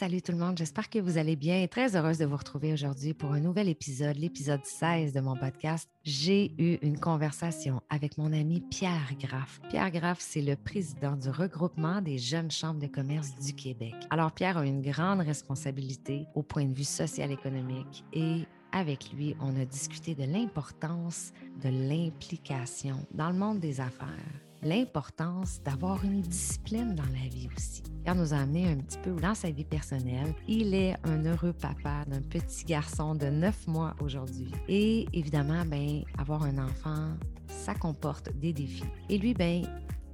Salut tout le monde, j'espère que vous allez bien. Très heureuse de vous retrouver aujourd'hui pour un nouvel épisode, l'épisode 16 de mon podcast. J'ai eu une conversation avec mon ami Pierre Graff. Pierre Graff, c'est le président du regroupement des jeunes chambres de commerce du Québec. Alors Pierre a une grande responsabilité au point de vue social-économique et avec lui, on a discuté de l'importance de l'implication dans le monde des affaires l'importance d'avoir une discipline dans la vie aussi. Pierre nous a amené un petit peu dans sa vie personnelle. Il est un heureux papa d'un petit garçon de neuf mois aujourd'hui. Et évidemment, ben, avoir un enfant, ça comporte des défis. Et lui, ben,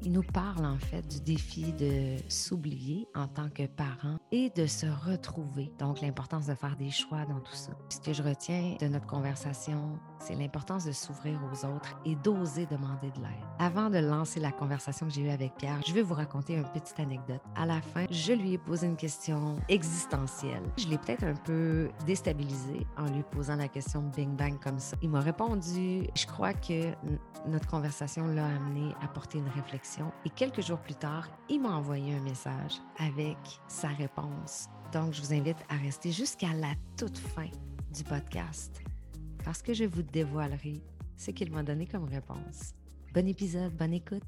il nous parle en fait du défi de s'oublier en tant que parent et de se retrouver. Donc, l'importance de faire des choix dans tout ça. Ce que je retiens de notre conversation, c'est l'importance de s'ouvrir aux autres et d'oser demander de l'aide. Avant de lancer la conversation que j'ai eue avec Pierre, je vais vous raconter une petite anecdote. À la fin, je lui ai posé une question existentielle. Je l'ai peut-être un peu déstabilisé en lui posant la question Bing Bang comme ça. Il m'a répondu, je crois que notre conversation l'a amené à porter une réflexion. Et quelques jours plus tard, il m'a envoyé un message avec sa réponse. Donc, je vous invite à rester jusqu'à la toute fin du podcast parce que je vous dévoilerai ce qu'il m'a donné comme réponse. Bon épisode, bonne écoute.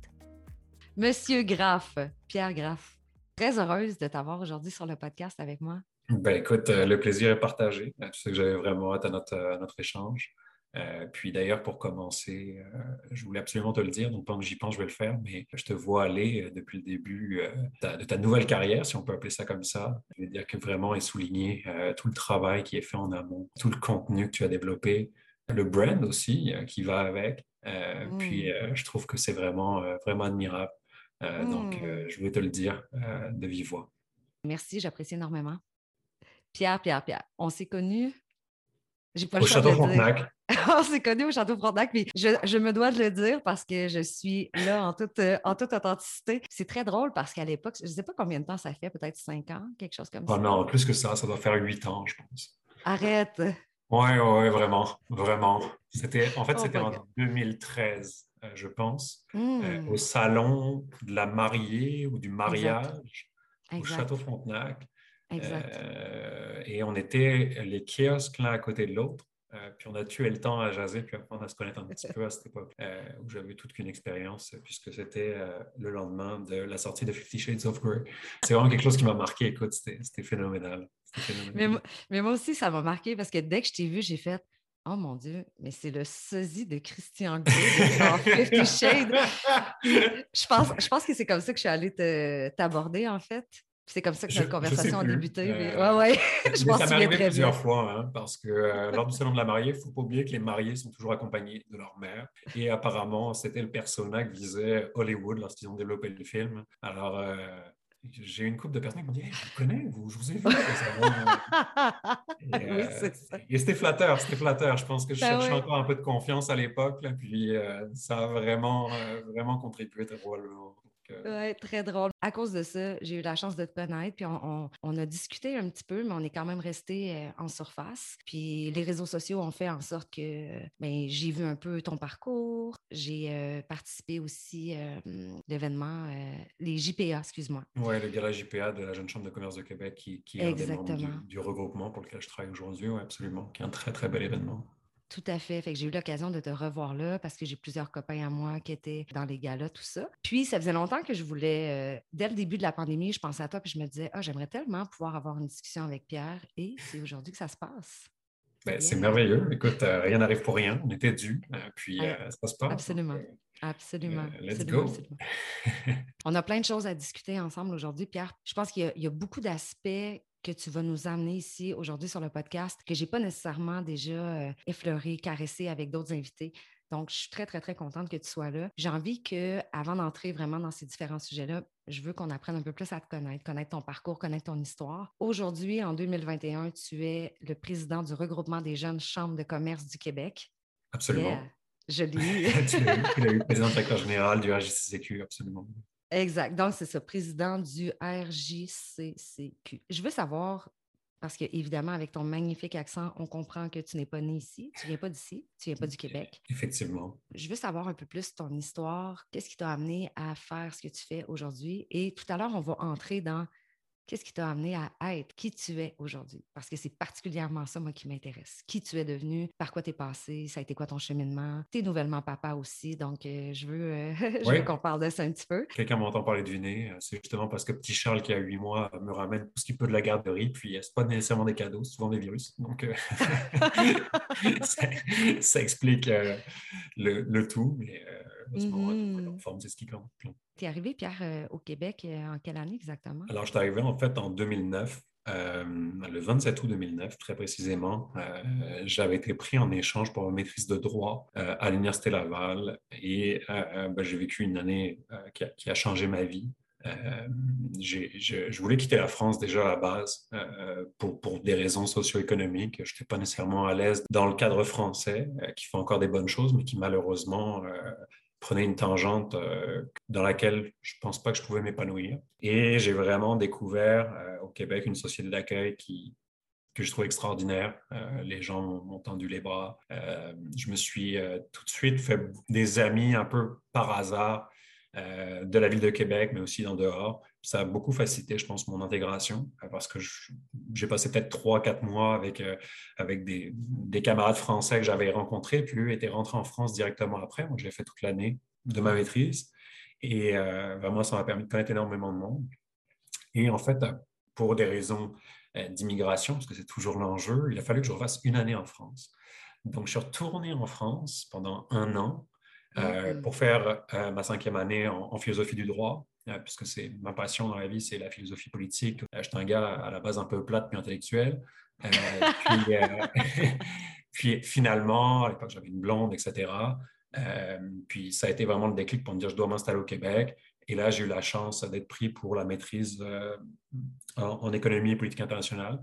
Monsieur Graff, Pierre Graff, très heureuse de t'avoir aujourd'hui sur le podcast avec moi. Ben écoute, euh, le plaisir est partagé. Tu sais que j'avais vraiment hâte notre, à notre échange. Euh, puis d'ailleurs, pour commencer, euh, je voulais absolument te le dire, donc pendant que j'y pense, je vais le faire, mais je te vois aller euh, depuis le début de ta nouvelle carrière, si on peut appeler ça comme ça. Je veux dire que vraiment est souligné tout le travail qui est fait en amont, tout le contenu que tu as développé, le brand aussi qui va avec. Mm. Puis je trouve que c'est vraiment, vraiment admirable. Donc, mm. je voulais te le dire de vive voix. Merci, j'apprécie énormément. Pierre, Pierre, Pierre, on s'est connus au Château Frontenac. On s'est connus au Château Frontenac, puis je, me dois de le dire parce que je suis là en toute, euh, en toute authenticité. C'est très drôle parce qu'à l'époque, je ne sais pas combien de temps ça fait, peut-être cinq ans, quelque chose comme ah ça. non, plus que ça, ça doit faire huit ans, je pense. Arrête. Oui, oui, vraiment, vraiment. C'était, en fait, oh c'était en 2013, euh, je pense, euh, hmm. au salon de la mariée ou du mariage au Château Frontenac. Exact. Euh, et on était les kiosques l'un à côté de l'autre. Euh, puis on a tué le temps à jaser, puis apprendre à se connaître un petit peu à cette époque, euh, où j'avais toute qu'une expérience, puisque c'était le lendemain de la sortie de Fifty Shades of Grey. C'est vraiment quelque chose qui m'a marqué. Écoute, c'était phénoménal. Mais, mais, moi aussi, ça m'a marqué parce que dès que je t'ai vu, j'ai fait Oh mon Dieu, mais c'est le sosie de Christian Grey dans Fifty Shades. je pense, je pense que c'est comme ça que je suis allée t'aborder, en fait. C'est comme ça que notre conversation a débuté. Euh, ouais, ouais. je m'en souviens très plusieurs fois, hein, parce que euh, lors du salon de la mariée, il ne faut pas oublier que les mariés sont toujours accompagnés de leur mère. Et apparemment, c'était le persona que visait Hollywood lorsqu'ils ont développé le film. Alors, euh, j'ai une couple de personnes qui m'ont dit Je vous connais, vous, je vous ai vu et, oui, c'est ça. Et c'était flatteur, c'était flatteur. Je pense que je ben cherchais encore un peu de confiance à l'époque, puis ça a vraiment, vraiment contribué très Oui, très drôle. À cause de ça, j'ai eu la chance de te connaître, puis on, a discuté un petit peu, mais on est quand même resté euh, en surface. Puis les réseaux sociaux ont fait en sorte que ben, j'ai vu un peu ton parcours. J'ai euh, participé aussi à euh, l'événement, les JPA, excuse-moi. Oui, le gala JPA de la Jeune Chambre de commerce de Québec, qui, qui est un des membres du, du, regroupement pour lequel je travaille aujourd'hui. Oui, absolument, qui est un très, très bel événement. Tout à fait. Fait que j'ai eu l'occasion de te revoir là parce que j'ai plusieurs copains à moi qui étaient dans les galas, tout ça. Puis, ça faisait longtemps que je voulais, euh, dès le début de la pandémie, je pensais à toi puis je me disais, ah, j'aimerais tellement pouvoir avoir une discussion avec Pierre et c'est aujourd'hui que ça se passe. Ben, c'est merveilleux. Écoute, euh, rien n'arrive pour rien. On était dû. Euh, puis, ça se passe. Absolument. Absolument. let's go. On a plein de choses à discuter ensemble aujourd'hui, Pierre. Je pense qu'il y, a beaucoup d'aspects que tu vas nous amener ici aujourd'hui sur le podcast que je n'ai pas nécessairement déjà euh, effleuré, caressé avec d'autres invités. Donc, je suis très, très, très contente que tu sois là. J'ai envie que, avant d'entrer vraiment dans ces différents sujets-là, je veux qu'on apprenne un peu plus à te connaître, connaître ton parcours, connaître ton histoire. Aujourd'hui, en 2021, tu es le président du regroupement des jeunes chambres de commerce du Québec. Absolument. Je l'ai eu. tu l'as eu. Tu l'as eu, président directeur général du RGCCQ, absolument. Exact. Donc, c'est ça, président du RJCCQ. Je veux savoir, parce que évidemment, avec ton magnifique accent, on comprend que tu n'es pas né ici, tu ne viens pas d'ici, tu ne viens pas du Québec. Effectivement. Je veux savoir un peu plus ton histoire. Qu'est-ce qui t'a amené à faire ce que tu fais aujourd'hui? Et tout à l'heure, on va entrer dans Qu'est-ce qui t'a amené à être qui tu es aujourd'hui? Parce que c'est particulièrement ça, moi, qui m'intéresse. Qui tu es devenu, par quoi tu es passé, ça a été quoi ton cheminement? Tu es nouvellement papa aussi, donc euh, je veux, euh, veux qu'on parle de ça un petit peu. Quelqu'un m'entend parler de Viné, euh, c'est justement parce que petit Charles qui a huit mois me ramène tout ce qu'il peut de la garderie, puis c'est pas nécessairement des cadeaux, c'est souvent des virus. Donc ça, explique le, tout, mais mm forme, c'est ce qui compte. Tu es arrivé, Pierre, euh, au Québec euh, en quelle année exactement? Alors, je suis arrivé en fait en 2009. Euh, le 27 août 2009, très précisément, j'avais été pris en échange pour une maîtrise de droit à l'Université Laval et ben, j'ai vécu une année qui a, changé ma vie. je, voulais quitter la France déjà à la base pour, pour, des raisons socio-économiques. Je n'étais pas nécessairement à l'aise dans le cadre français, qui fait encore des bonnes choses, mais qui malheureusement prenait une tangente euh, dans laquelle je ne pense pas que je pouvais m'épanouir. Et j'ai vraiment découvert euh, au Québec une société d'accueil qui, que je trouve extraordinaire. Euh, les gens m'ont tendu les bras. je me suis tout de suite fait des amis un peu par hasard de la ville de Québec, mais aussi d'en dehors. Ça a beaucoup facilité, je pense, mon intégration parce que j'ai passé peut-être trois, quatre mois avec, avec des, des, camarades français que j'avais rencontrés, puis eux étaient rentrés en France directement après. Moi, je l'ai fait toute l'année de ma maîtrise. Et vraiment, ça m'a permis de connaître énormément de monde. Et en fait, pour des raisons d'immigration, parce que c'est toujours l'enjeu, il a fallu que je refasse une année en France. Donc, je suis retourné en France pendant un an euh, pour faire euh, ma cinquième année en, philosophie du droit, euh, puisque c'est ma passion dans la vie, c'est la philosophie politique. je suis un gars à la base un peu plate puis intellectuel. puis, finalement, à l'époque, j'avais une blonde, etc. puis ça a été vraiment le déclic pour me dire je dois m'installer au Québec. Et là, j'ai eu la chance d'être pris pour la maîtrise en, économie et politique internationale.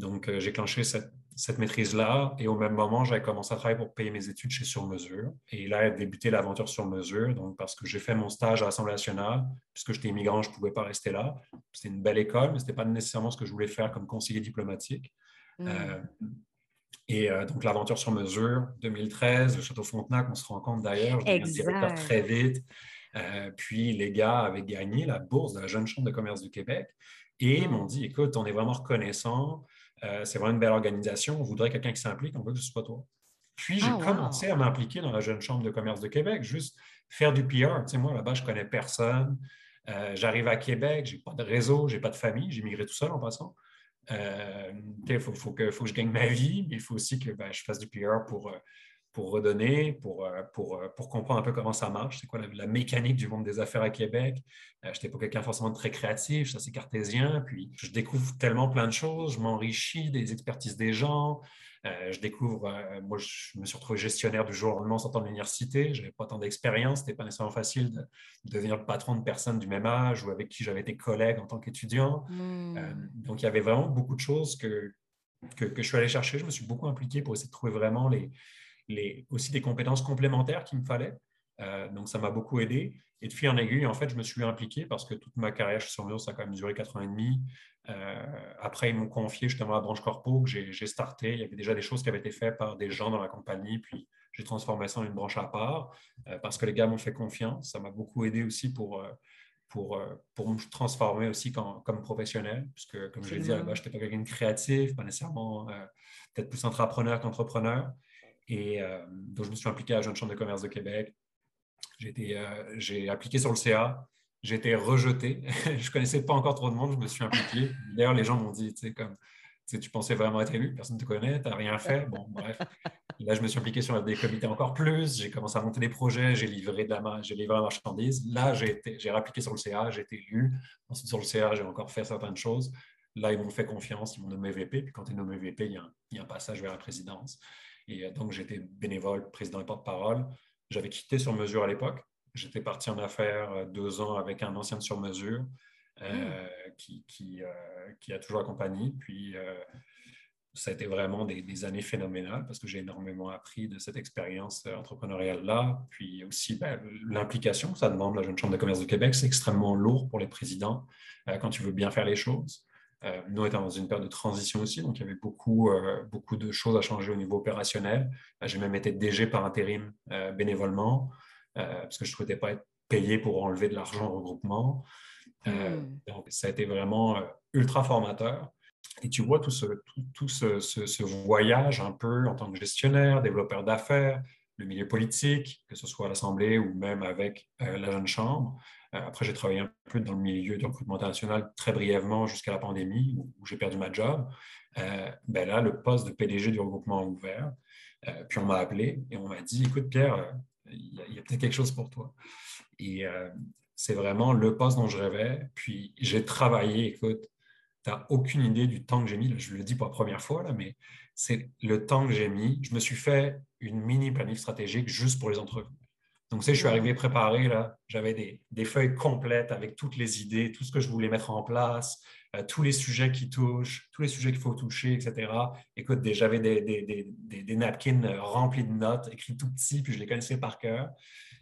Donc, j'ai clenché cette, cette maîtrise-là. Et au même moment, j'avais commencé à travailler pour payer mes études chez Sur Mesure. Et là a débuté l'aventure Sur Mesure, donc parce que j'ai fait mon stage à l'Assemblée nationale. Puisque j'étais immigrant, je ne pouvais pas rester là. C'était une belle école, mais ce n'était pas nécessairement ce que je voulais faire comme conseiller diplomatique. Mm. Euh, et euh, donc, l'aventure sur mesure, 2013, le Château Frontenac, on se rend compte d'ailleurs, je très vite. Euh, puis, les gars avaient gagné la bourse de la Jeune Chambre de commerce du Québec et m'ont dit, écoute, on est vraiment reconnaissant, euh, c'est vraiment une belle organisation. On voudrait quelqu'un qui s'implique, on veut que ce soit toi. Puis j'ai ah, commencé à m'impliquer dans la Jeune Chambre de commerce de Québec, juste faire du PR. Tu sais, moi, là-bas, je ne connais personne. Euh, j'arrive à Québec, je n'ai pas de réseau, je n'ai pas de famille, j'ai migré tout seul en passant. Euh, il faut, que, faut, que, je gagne ma vie, mais il faut aussi que ben, je fasse du PR pour, pour redonner, pour, euh, pour, euh, pour, comprendre un peu comment ça marche, c'est quoi la, mécanique du monde des affaires à Québec? Euh, je n'étais pas quelqu'un forcément très créatif, je suis assez cartésien, puis je découvre tellement plein de choses, je m'enrichis des expertises des gens, je découvre, moi je me suis retrouvé gestionnaire du jour au lendemain en sortant de l'université, je n'avais pas tant d'expérience, ce n'était pas nécessairement facile de, devenir le patron de personnes du même âge ou avec qui j'avais été collègue en tant qu'étudiant. Hmm. donc il y avait vraiment beaucoup de choses que, que, que je suis allé chercher, je me suis beaucoup impliqué pour essayer de trouver vraiment les aussi des compétences complémentaires qu'il me fallait. Euh, donc, ça m'a beaucoup aidé. Et de fil en aiguille, en fait, je me suis impliqué parce que toute ma carrière chez Surmio, ça a quand même duré quatre ans et demi. Euh, après, ils m'ont confié justement la branche corpo que j'ai starté. Il y avait déjà des choses qui avaient été faites par des gens dans la compagnie, puis j'ai transformé ça en une branche à part euh, parce que les gars m'ont fait confiance. Ça m'a beaucoup aidé aussi pour, pour, pour me transformer aussi comme professionnel, puisque, comme je l'ai dit, je n'étais pas quelqu'un de créatif, pas nécessairement peut-être plus entrepreneur qu'entrepreneur. Et euh, donc, je me suis impliqué à la Jeune Chambre de commerce de Québec. Euh, j'ai appliqué sur le CA. J'ai été rejeté. je ne connaissais pas encore trop de monde. Je me suis impliqué. D'ailleurs, les gens m'ont dit, tu sais, comme tu pensais vraiment être élu, personne ne te connaît, tu n'as rien fait. Bon, bref. Là, je me suis impliqué sur des comités encore plus. J'ai commencé à monter des projets, j'ai livré de la, j'ai livré la marchandise. Là, j'ai réappliqué sur le CA, j'ai été élu. Ensuite, sur le CA, j'ai encore fait certaines choses. Là, ils m'ont fait confiance, ils m'ont nommé VP. Puis quand tu es nommé VP, il y, a un passage vers la présidence. Et euh, donc, j'étais bénévole, président et porte-parole. J'avais quitté sur mesure à l'époque. J'étais parti en affaires euh, deux ans avec un ancien sur mesure euh, hmm. qui, qui, a toujours accompagné. Puis, ça a été vraiment des, années phénoménales parce que j'ai énormément appris de cette expérience entrepreneuriale-là. Puis aussi, ben, l'implication que ça demande la Jeune Chambre de commerce de Québec, c'est extrêmement lourd pour les présidents quand tu veux bien faire les choses. Euh, nous étions dans une période de transition aussi, donc il y avait beaucoup, euh, beaucoup de choses à changer au niveau opérationnel. Euh, j'ai même été DG par intérim bénévolement, parce que je ne souhaitais pas être payé pour enlever de l'argent au regroupement. Hmm. Donc, ça a été vraiment ultra formateur. Et tu vois tout, ce, tout, ce, ce, voyage un peu en tant que gestionnaire, développeur d'affaires, le milieu politique, que ce soit à l'Assemblée ou même avec euh, la Jeune Chambre. Euh, après, j'ai travaillé un peu dans le milieu du recrutement international très brièvement jusqu'à la pandémie, où, j'ai perdu ma job. Euh, ben là, le poste de PDG du regroupement ouvert. puis on m'a appelé et on m'a dit, écoute Pierre, il y a, peut-être quelque chose pour toi. Et c'est vraiment le poste dont je rêvais. Puis j'ai travaillé, écoute, tu n'as aucune idée du temps que j'ai mis. je le dis pour la première fois, là, mais c'est le temps que j'ai mis. Je me suis fait une mini planif stratégique juste pour les entrevues. Donc, tu sais, je suis arrivé préparé, là. J'avais des, des, feuilles complètes avec toutes les idées, tout ce que je voulais mettre en place, euh, tous les sujets qui touchent, tous les sujets qu'il faut toucher, etc. Écoute, j'avais des, napkins remplis de notes, écrits tout petits, puis je les connaissais par cœur.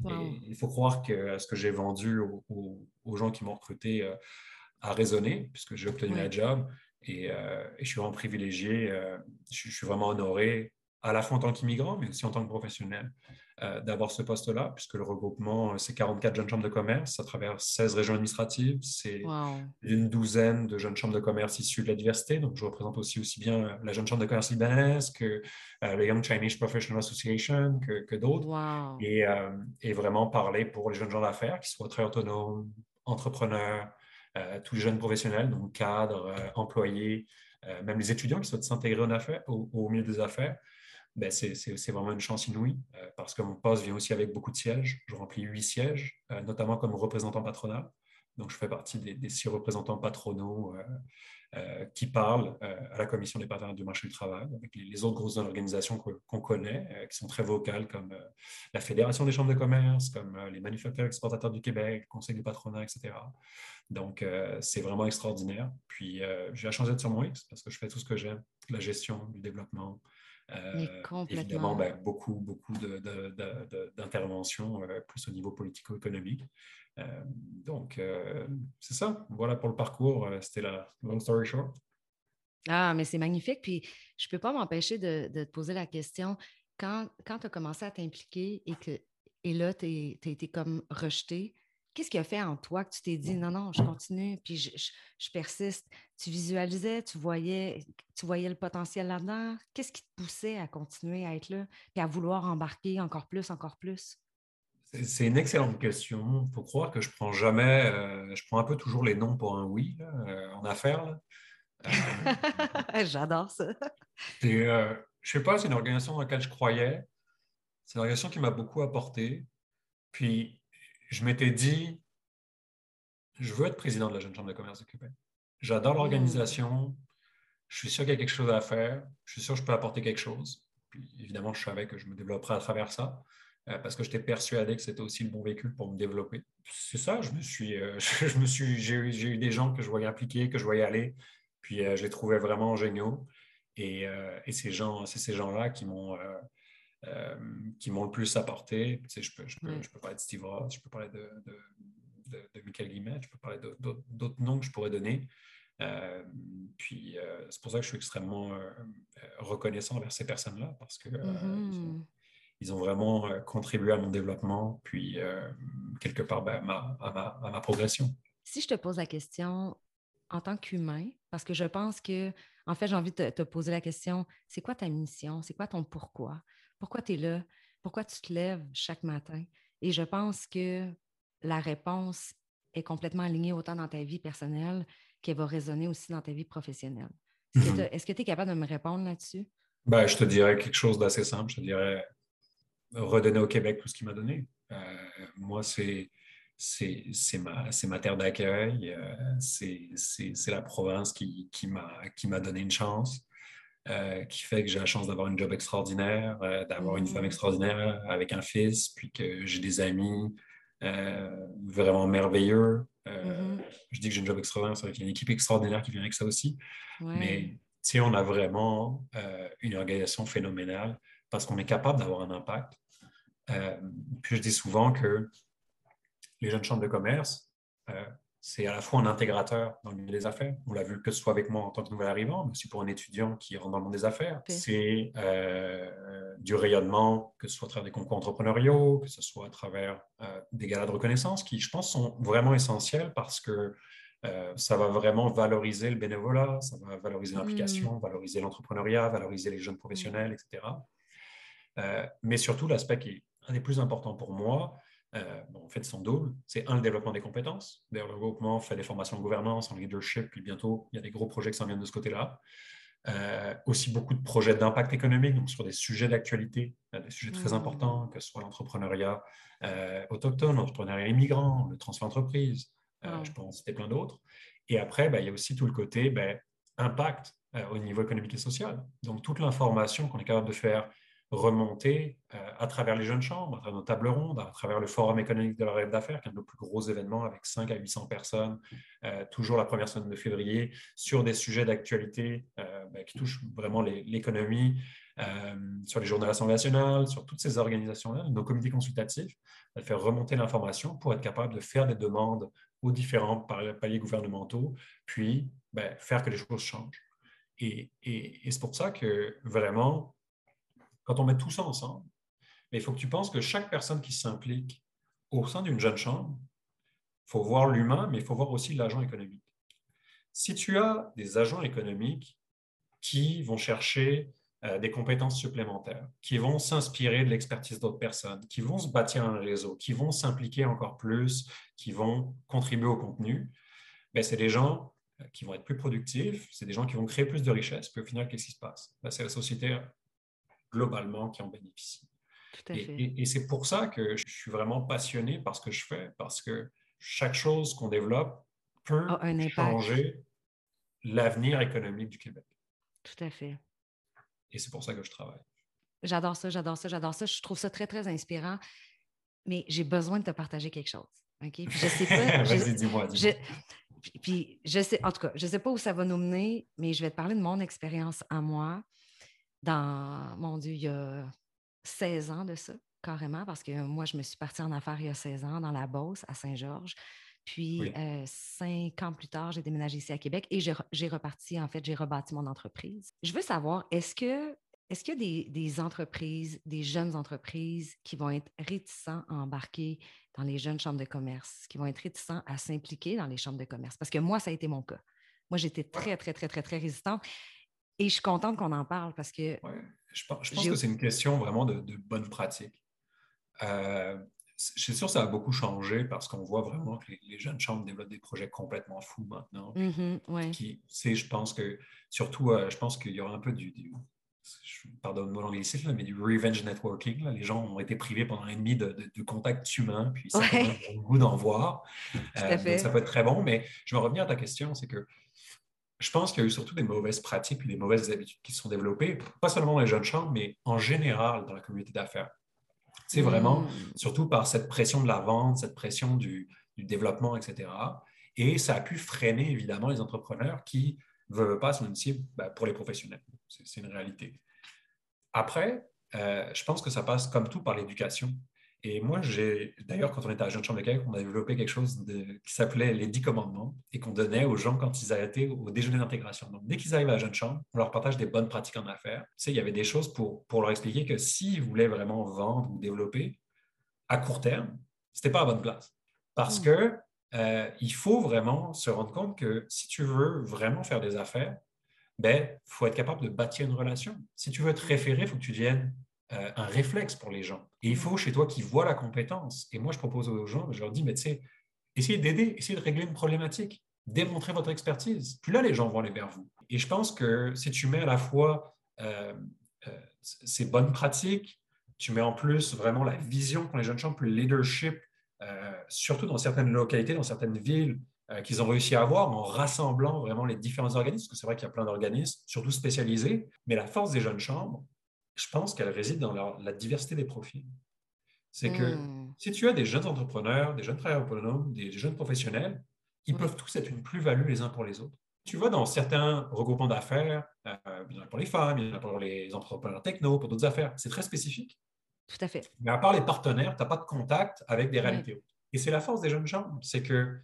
il faut croire que ce que j'ai vendu aux, gens qui m'ont recruté euh, a résonné, puisque j'ai obtenu la job. Euh, et, je suis vraiment privilégié, je, je, suis vraiment honoré à la fois en tant qu'immigrant, mais aussi en tant que professionnel, euh, d'avoir ce poste-là, puisque le regroupement, euh, c'est 44 jeunes chambres de commerce à travers 16 régions administratives. C'est une douzaine de jeunes chambres de commerce issues de la diversité. Donc, je représente aussi, aussi bien euh, la jeune chambre de commerce libanaise que le Young Chinese Professional Association, que, d'autres. Et, et, vraiment parler pour les jeunes gens d'affaires qui soient très autonomes, entrepreneurs, tous les jeunes professionnels, donc cadres, employés, même les étudiants qui souhaitent s'intégrer au, au milieu des affaires. Ben, c'est vraiment une chance inouïe euh, parce que mon poste vient aussi avec beaucoup de sièges. Je remplis huit sièges, euh, notamment comme représentant patronal. Donc, je fais partie des, six représentants patronaux euh, qui parlent à la Commission des partenaires du marché du travail, avec les, autres grosses organisations qu'on connaît, qui sont très vocales, comme la Fédération des chambres de commerce, comme les manufacturiers exportateurs du Québec, le Conseil du patronat, etc. Donc, c'est vraiment extraordinaire. Puis, j'ai la chance d'être sur mon X parce que je fais tout ce que j'aime, la gestion, du développement, euh, évidemment, ben, beaucoup, beaucoup d'interventions euh, plus au niveau politico-économique. Euh, donc, c'est ça. Voilà pour le parcours. C'était la long story short. Ah, mais c'est magnifique. Puis, je ne peux pas m'empêcher de, te poser la question. Quand, quand tu as commencé à t'impliquer et que et là, tu as été comme rejeté, Qu'est-ce qui a fait en toi que tu t'es dit non, non, je continue, puis je, persiste? Tu visualisais, tu voyais, tu voyais le potentiel là-dedans? Qu'est-ce qui te poussait à continuer à être là, puis à vouloir embarquer encore plus, encore plus? C'est une excellente question. Il faut croire que je prends jamais, euh, je prends un peu toujours les noms pour un oui euh, en affaires. Euh, J'adore ça. je ne sais pas, c'est une organisation dans laquelle je croyais. C'est une organisation qui m'a beaucoup apporté. Puis je m'étais dit, je veux être président de la Jeune Chambre de commerce de Québec. J'adore hmm. l'organisation. Je suis sûr qu'il y a quelque chose à faire. Je suis sûr que je peux apporter quelque chose. Puis, évidemment, je savais que je me développerais à travers ça euh, parce que j'étais persuadé que c'était aussi le bon véhicule pour me développer. C'est ça, je me suis, euh, je me suis, j'ai eu, des gens que je voyais impliquer, que je voyais aller, puis euh, je les trouvais vraiment géniaux. Et, et ces gens, c'est ces gens-là qui m'ont qui m'ont le plus apporté. Tu sais, je, peux, je, peux, je peux parler de Steve Ross, je peux parler de, de, de, Michael Guimet, je peux parler d'autres noms que je pourrais donner. Euh, puis euh, c'est pour ça que je suis extrêmement reconnaissant envers ces personnes-là parce que mm-hmm. ils, ont, vraiment contribué à mon développement, puis quelque part ben, ma, à, ma, à, ma, progression. Si je te pose la question en tant qu'humain, parce que je pense que, en fait, j'ai envie de te poser la question, c'est quoi ta mission? C'est quoi ton pourquoi? Pourquoi tu es là? Pourquoi tu te lèves chaque matin? Et je pense que la réponse est complètement alignée autant dans ta vie personnelle qu'elle va résonner aussi dans ta vie professionnelle. Est-ce que tu es capable de me répondre là-dessus? Ben, je te dirais quelque chose d'assez simple. Je te dirais redonner au Québec tout ce qu'il m'a donné. Euh, moi, c'est c'est ma, ma, terre d'accueil, euh, c'est la province qui, qui m'a donné une chance. Euh, qui fait que j'ai la chance d'avoir une job extraordinaire, euh, d'avoir une femme mm. extraordinaire avec un fils, puis que j'ai des amis euh, vraiment merveilleux. Mm-hmm. Je dis que j'ai une job extraordinaire, c'est qu'il y a une équipe extraordinaire qui vient avec ça aussi. Mais si on a vraiment une organisation phénoménale parce qu'on est capable d'avoir un impact. puis je dis souvent que les jeunes chambres de commerce, c'est à la fois un intégrateur dans le milieu des affaires. On l'a vu que ce soit avec moi en tant que nouvel arrivant, mais aussi pour un étudiant qui rentre dans le monde des affaires. C'est euh, du rayonnement, que ce soit à travers des concours entrepreneuriaux, que ce soit à travers euh, des galas de reconnaissance, qui, je pense, sont vraiment essentiels parce que Euh, ça va vraiment valoriser le bénévolat, ça va valoriser mmh. l'implication, valoriser l'entrepreneuriat, valoriser les jeunes mmh. professionnels, etc. Mais surtout, l'aspect qui est un des plus importants pour moi, euh, en fait, son double. C'est un, le développement des compétences. D'ailleurs, le regroupement fait des formations en gouvernance, en leadership, puis bientôt, il y a des gros projets qui s'en viennent de ce côté-là. aussi beaucoup de projets d'impact économique, donc sur des sujets d'actualité, des sujets très mmh. importants, que ce soit l'entrepreneuriat autochtone, l'entrepreneuriat immigrant, le transfert d'entreprise, euh, je peux en citer plein d'autres. Et après, ben, il y a aussi tout le côté ben, impact euh, au niveau économique et social. Donc, toute l'information qu'on est capable de faire remonter euh, à travers les jeunes chambres, à travers nos tables rondes, à travers le Forum économique de la rêve d'affaires, qui est un de nos plus gros événements avec 5 à 800 personnes, toujours la première semaine de février, sur des sujets d'actualité ben, qui touchent vraiment l'économie, sur les journées de l'Assemblée nationale, sur toutes ces organisations-là, nos comités consultatifs, de faire remonter l'information pour être capable de faire des demandes aux différents paliers gouvernementaux, puis ben, faire que les choses changent. Et, c'est pour ça que vraiment, quand on met tout ça ensemble, ben, il faut que tu penses que chaque personne qui s'implique au sein d'une jeune chambre, il faut voir l'humain, mais il faut voir aussi l'agent économique. Si tu as des agents économiques qui vont chercher euh, des compétences supplémentaires, qui vont s'inspirer de l'expertise d'autres personnes, qui vont se bâtir un réseau, qui vont s'impliquer encore plus, qui vont contribuer au contenu, ben, c'est des gens euh, qui vont être plus productifs, c'est des gens qui vont créer plus de richesses. Puis au final, qu'est-ce qui se passe? Ben, c'est la société globalement qui en bénéficie. Et, c'est pour ça que je suis vraiment passionné par ce que je fais, parce que chaque chose qu'on développe peut changer l'avenir économique du Québec. Tout à fait. Et c'est pour ça que je travaille. J'adore ça, j'adore ça, j'adore ça. Je trouve ça très, très inspirant. Mais j'ai besoin de te partager quelque chose. OK? Puis je sais pas. Vas-y, dis-moi. puis je sais, en tout cas, je ne sais pas où ça va nous mener, mais je vais te parler de mon expérience à moi dans, mon Dieu, il y a 16 ans de ça, carrément, parce que moi, je me suis partie en affaires il y a 16 ans dans la Beauce, à Saint-Georges. Puis, euh, cinq ans plus tard, j'ai déménagé ici à Québec et j'ai reparti, en fait, j'ai rebâti mon entreprise. Je veux savoir, est-ce que est-ce qu'il y a des, entreprises, des jeunes entreprises qui vont être réticents à embarquer dans les jeunes chambres de commerce, qui vont être réticents à s'impliquer dans les chambres de commerce? Parce que moi, ça a été mon cas. Moi, j'étais très, très, très, très, très résistante. Et je suis contente qu'on en parle parce que. je pense, que c'est une question vraiment de, bonne pratique. Euh, je suis sûr que ça a beaucoup changé parce qu'on voit vraiment que les, jeunes chambres développent des projets complètement fous maintenant. Mm-hmm, qui, je pense que, surtout, euh, je pense qu'il y aura un peu du, pardonne-moi l'anglicisme, mais du revenge networking. Les gens ont été privés pendant un an et demi de, contact humain, puis ça ouais. le goût d'en voir. Euh, ça peut être très bon, mais je vais revenir à ta question, c'est que je pense qu'il y a eu surtout des mauvaises pratiques et des mauvaises habitudes qui se sont développées, pas seulement dans les jeunes chambres, mais en général dans la communauté d'affaires. C'est vraiment, mm. surtout par cette pression de la vente, cette pression du, développement, etc. Et ça a pu freiner évidemment les entrepreneurs qui ne veulent pas sont cible ben, pour les professionnels. C'est une réalité. Après, euh, je pense que ça passe comme tout par l'éducation. Et moi, j'ai d'ailleurs, quand on était à la Jeune Chambre de Québec, on a développé quelque chose qui s'appelait les dix commandements et qu'on donnait aux gens quand ils arrêtaient au déjeuner d'intégration. Donc, dès qu'ils arrivent à la Jeune Chambre, on leur partage des bonnes pratiques en affaires. Tu sais, il y avait des choses pour, pour leur expliquer que s'ils voulaient vraiment vendre ou développer, à court terme, ce n'était pas à bonne place. Parce mmh. que euh, il faut vraiment se rendre compte que si tu veux vraiment faire des affaires, ben, il faut être capable de bâtir une relation. Si tu veux te référer, il faut que tu deviennes euh, un réflexe pour les gens. Et il faut chez toi qu'ils voient la compétence. Et moi, je propose aux gens, je leur dis, mais tu sais, essayez d'aider, essayez de régler une problématique, démontrer votre expertise. Puis là, les gens vont aller vers vous. Et je pense que si tu mets à la fois euh, euh, ces bonnes pratiques, tu mets en plus vraiment la vision pour les jeunes gens, le leadership, surtout dans certaines localités, dans certaines villes, qu'ils ont réussi à avoir en rassemblant vraiment les différents organismes, parce que c'est vrai qu'il y a plein d'organismes, surtout spécialisés, mais la force des jeunes chambres, je pense qu'elle réside dans la, diversité des profils. C'est que hmm. si tu as des jeunes entrepreneurs, des jeunes travailleurs autonomes, des jeunes professionnels, ils peuvent tous être une plus-value les uns pour les autres. Tu vois, dans certains regroupements d'affaires, euh, il y en a pour les femmes, il y en a pour les entrepreneurs techno, pour d'autres affaires, c'est très spécifique. Tout à fait. Mais à part les partenaires, tu n'as pas de contact avec des réalités. Et c'est la force des jeunes gens, c'est que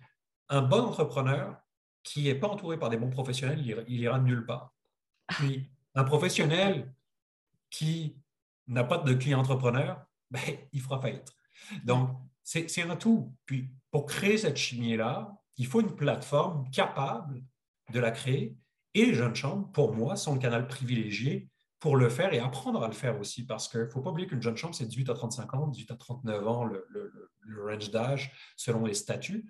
un bon entrepreneur qui n'est pas entouré par des bons professionnels, il, il ira nulle part. Puis un professionnel qui n'a pas de client entrepreneur, ben, il fera faillite. Donc, c'est un tout. Puis, pour créer cette chimie-là, il faut une plateforme capable de la créer. Et les jeunes chambres, pour moi, sont le canal privilégié pour le faire et apprendre à le faire aussi. Parce qu'il ne faut pas oublier qu'une jeune chambre, c'est 18 à 35 ans, 18 à 39 ans, le, le range d'âge selon les statuts.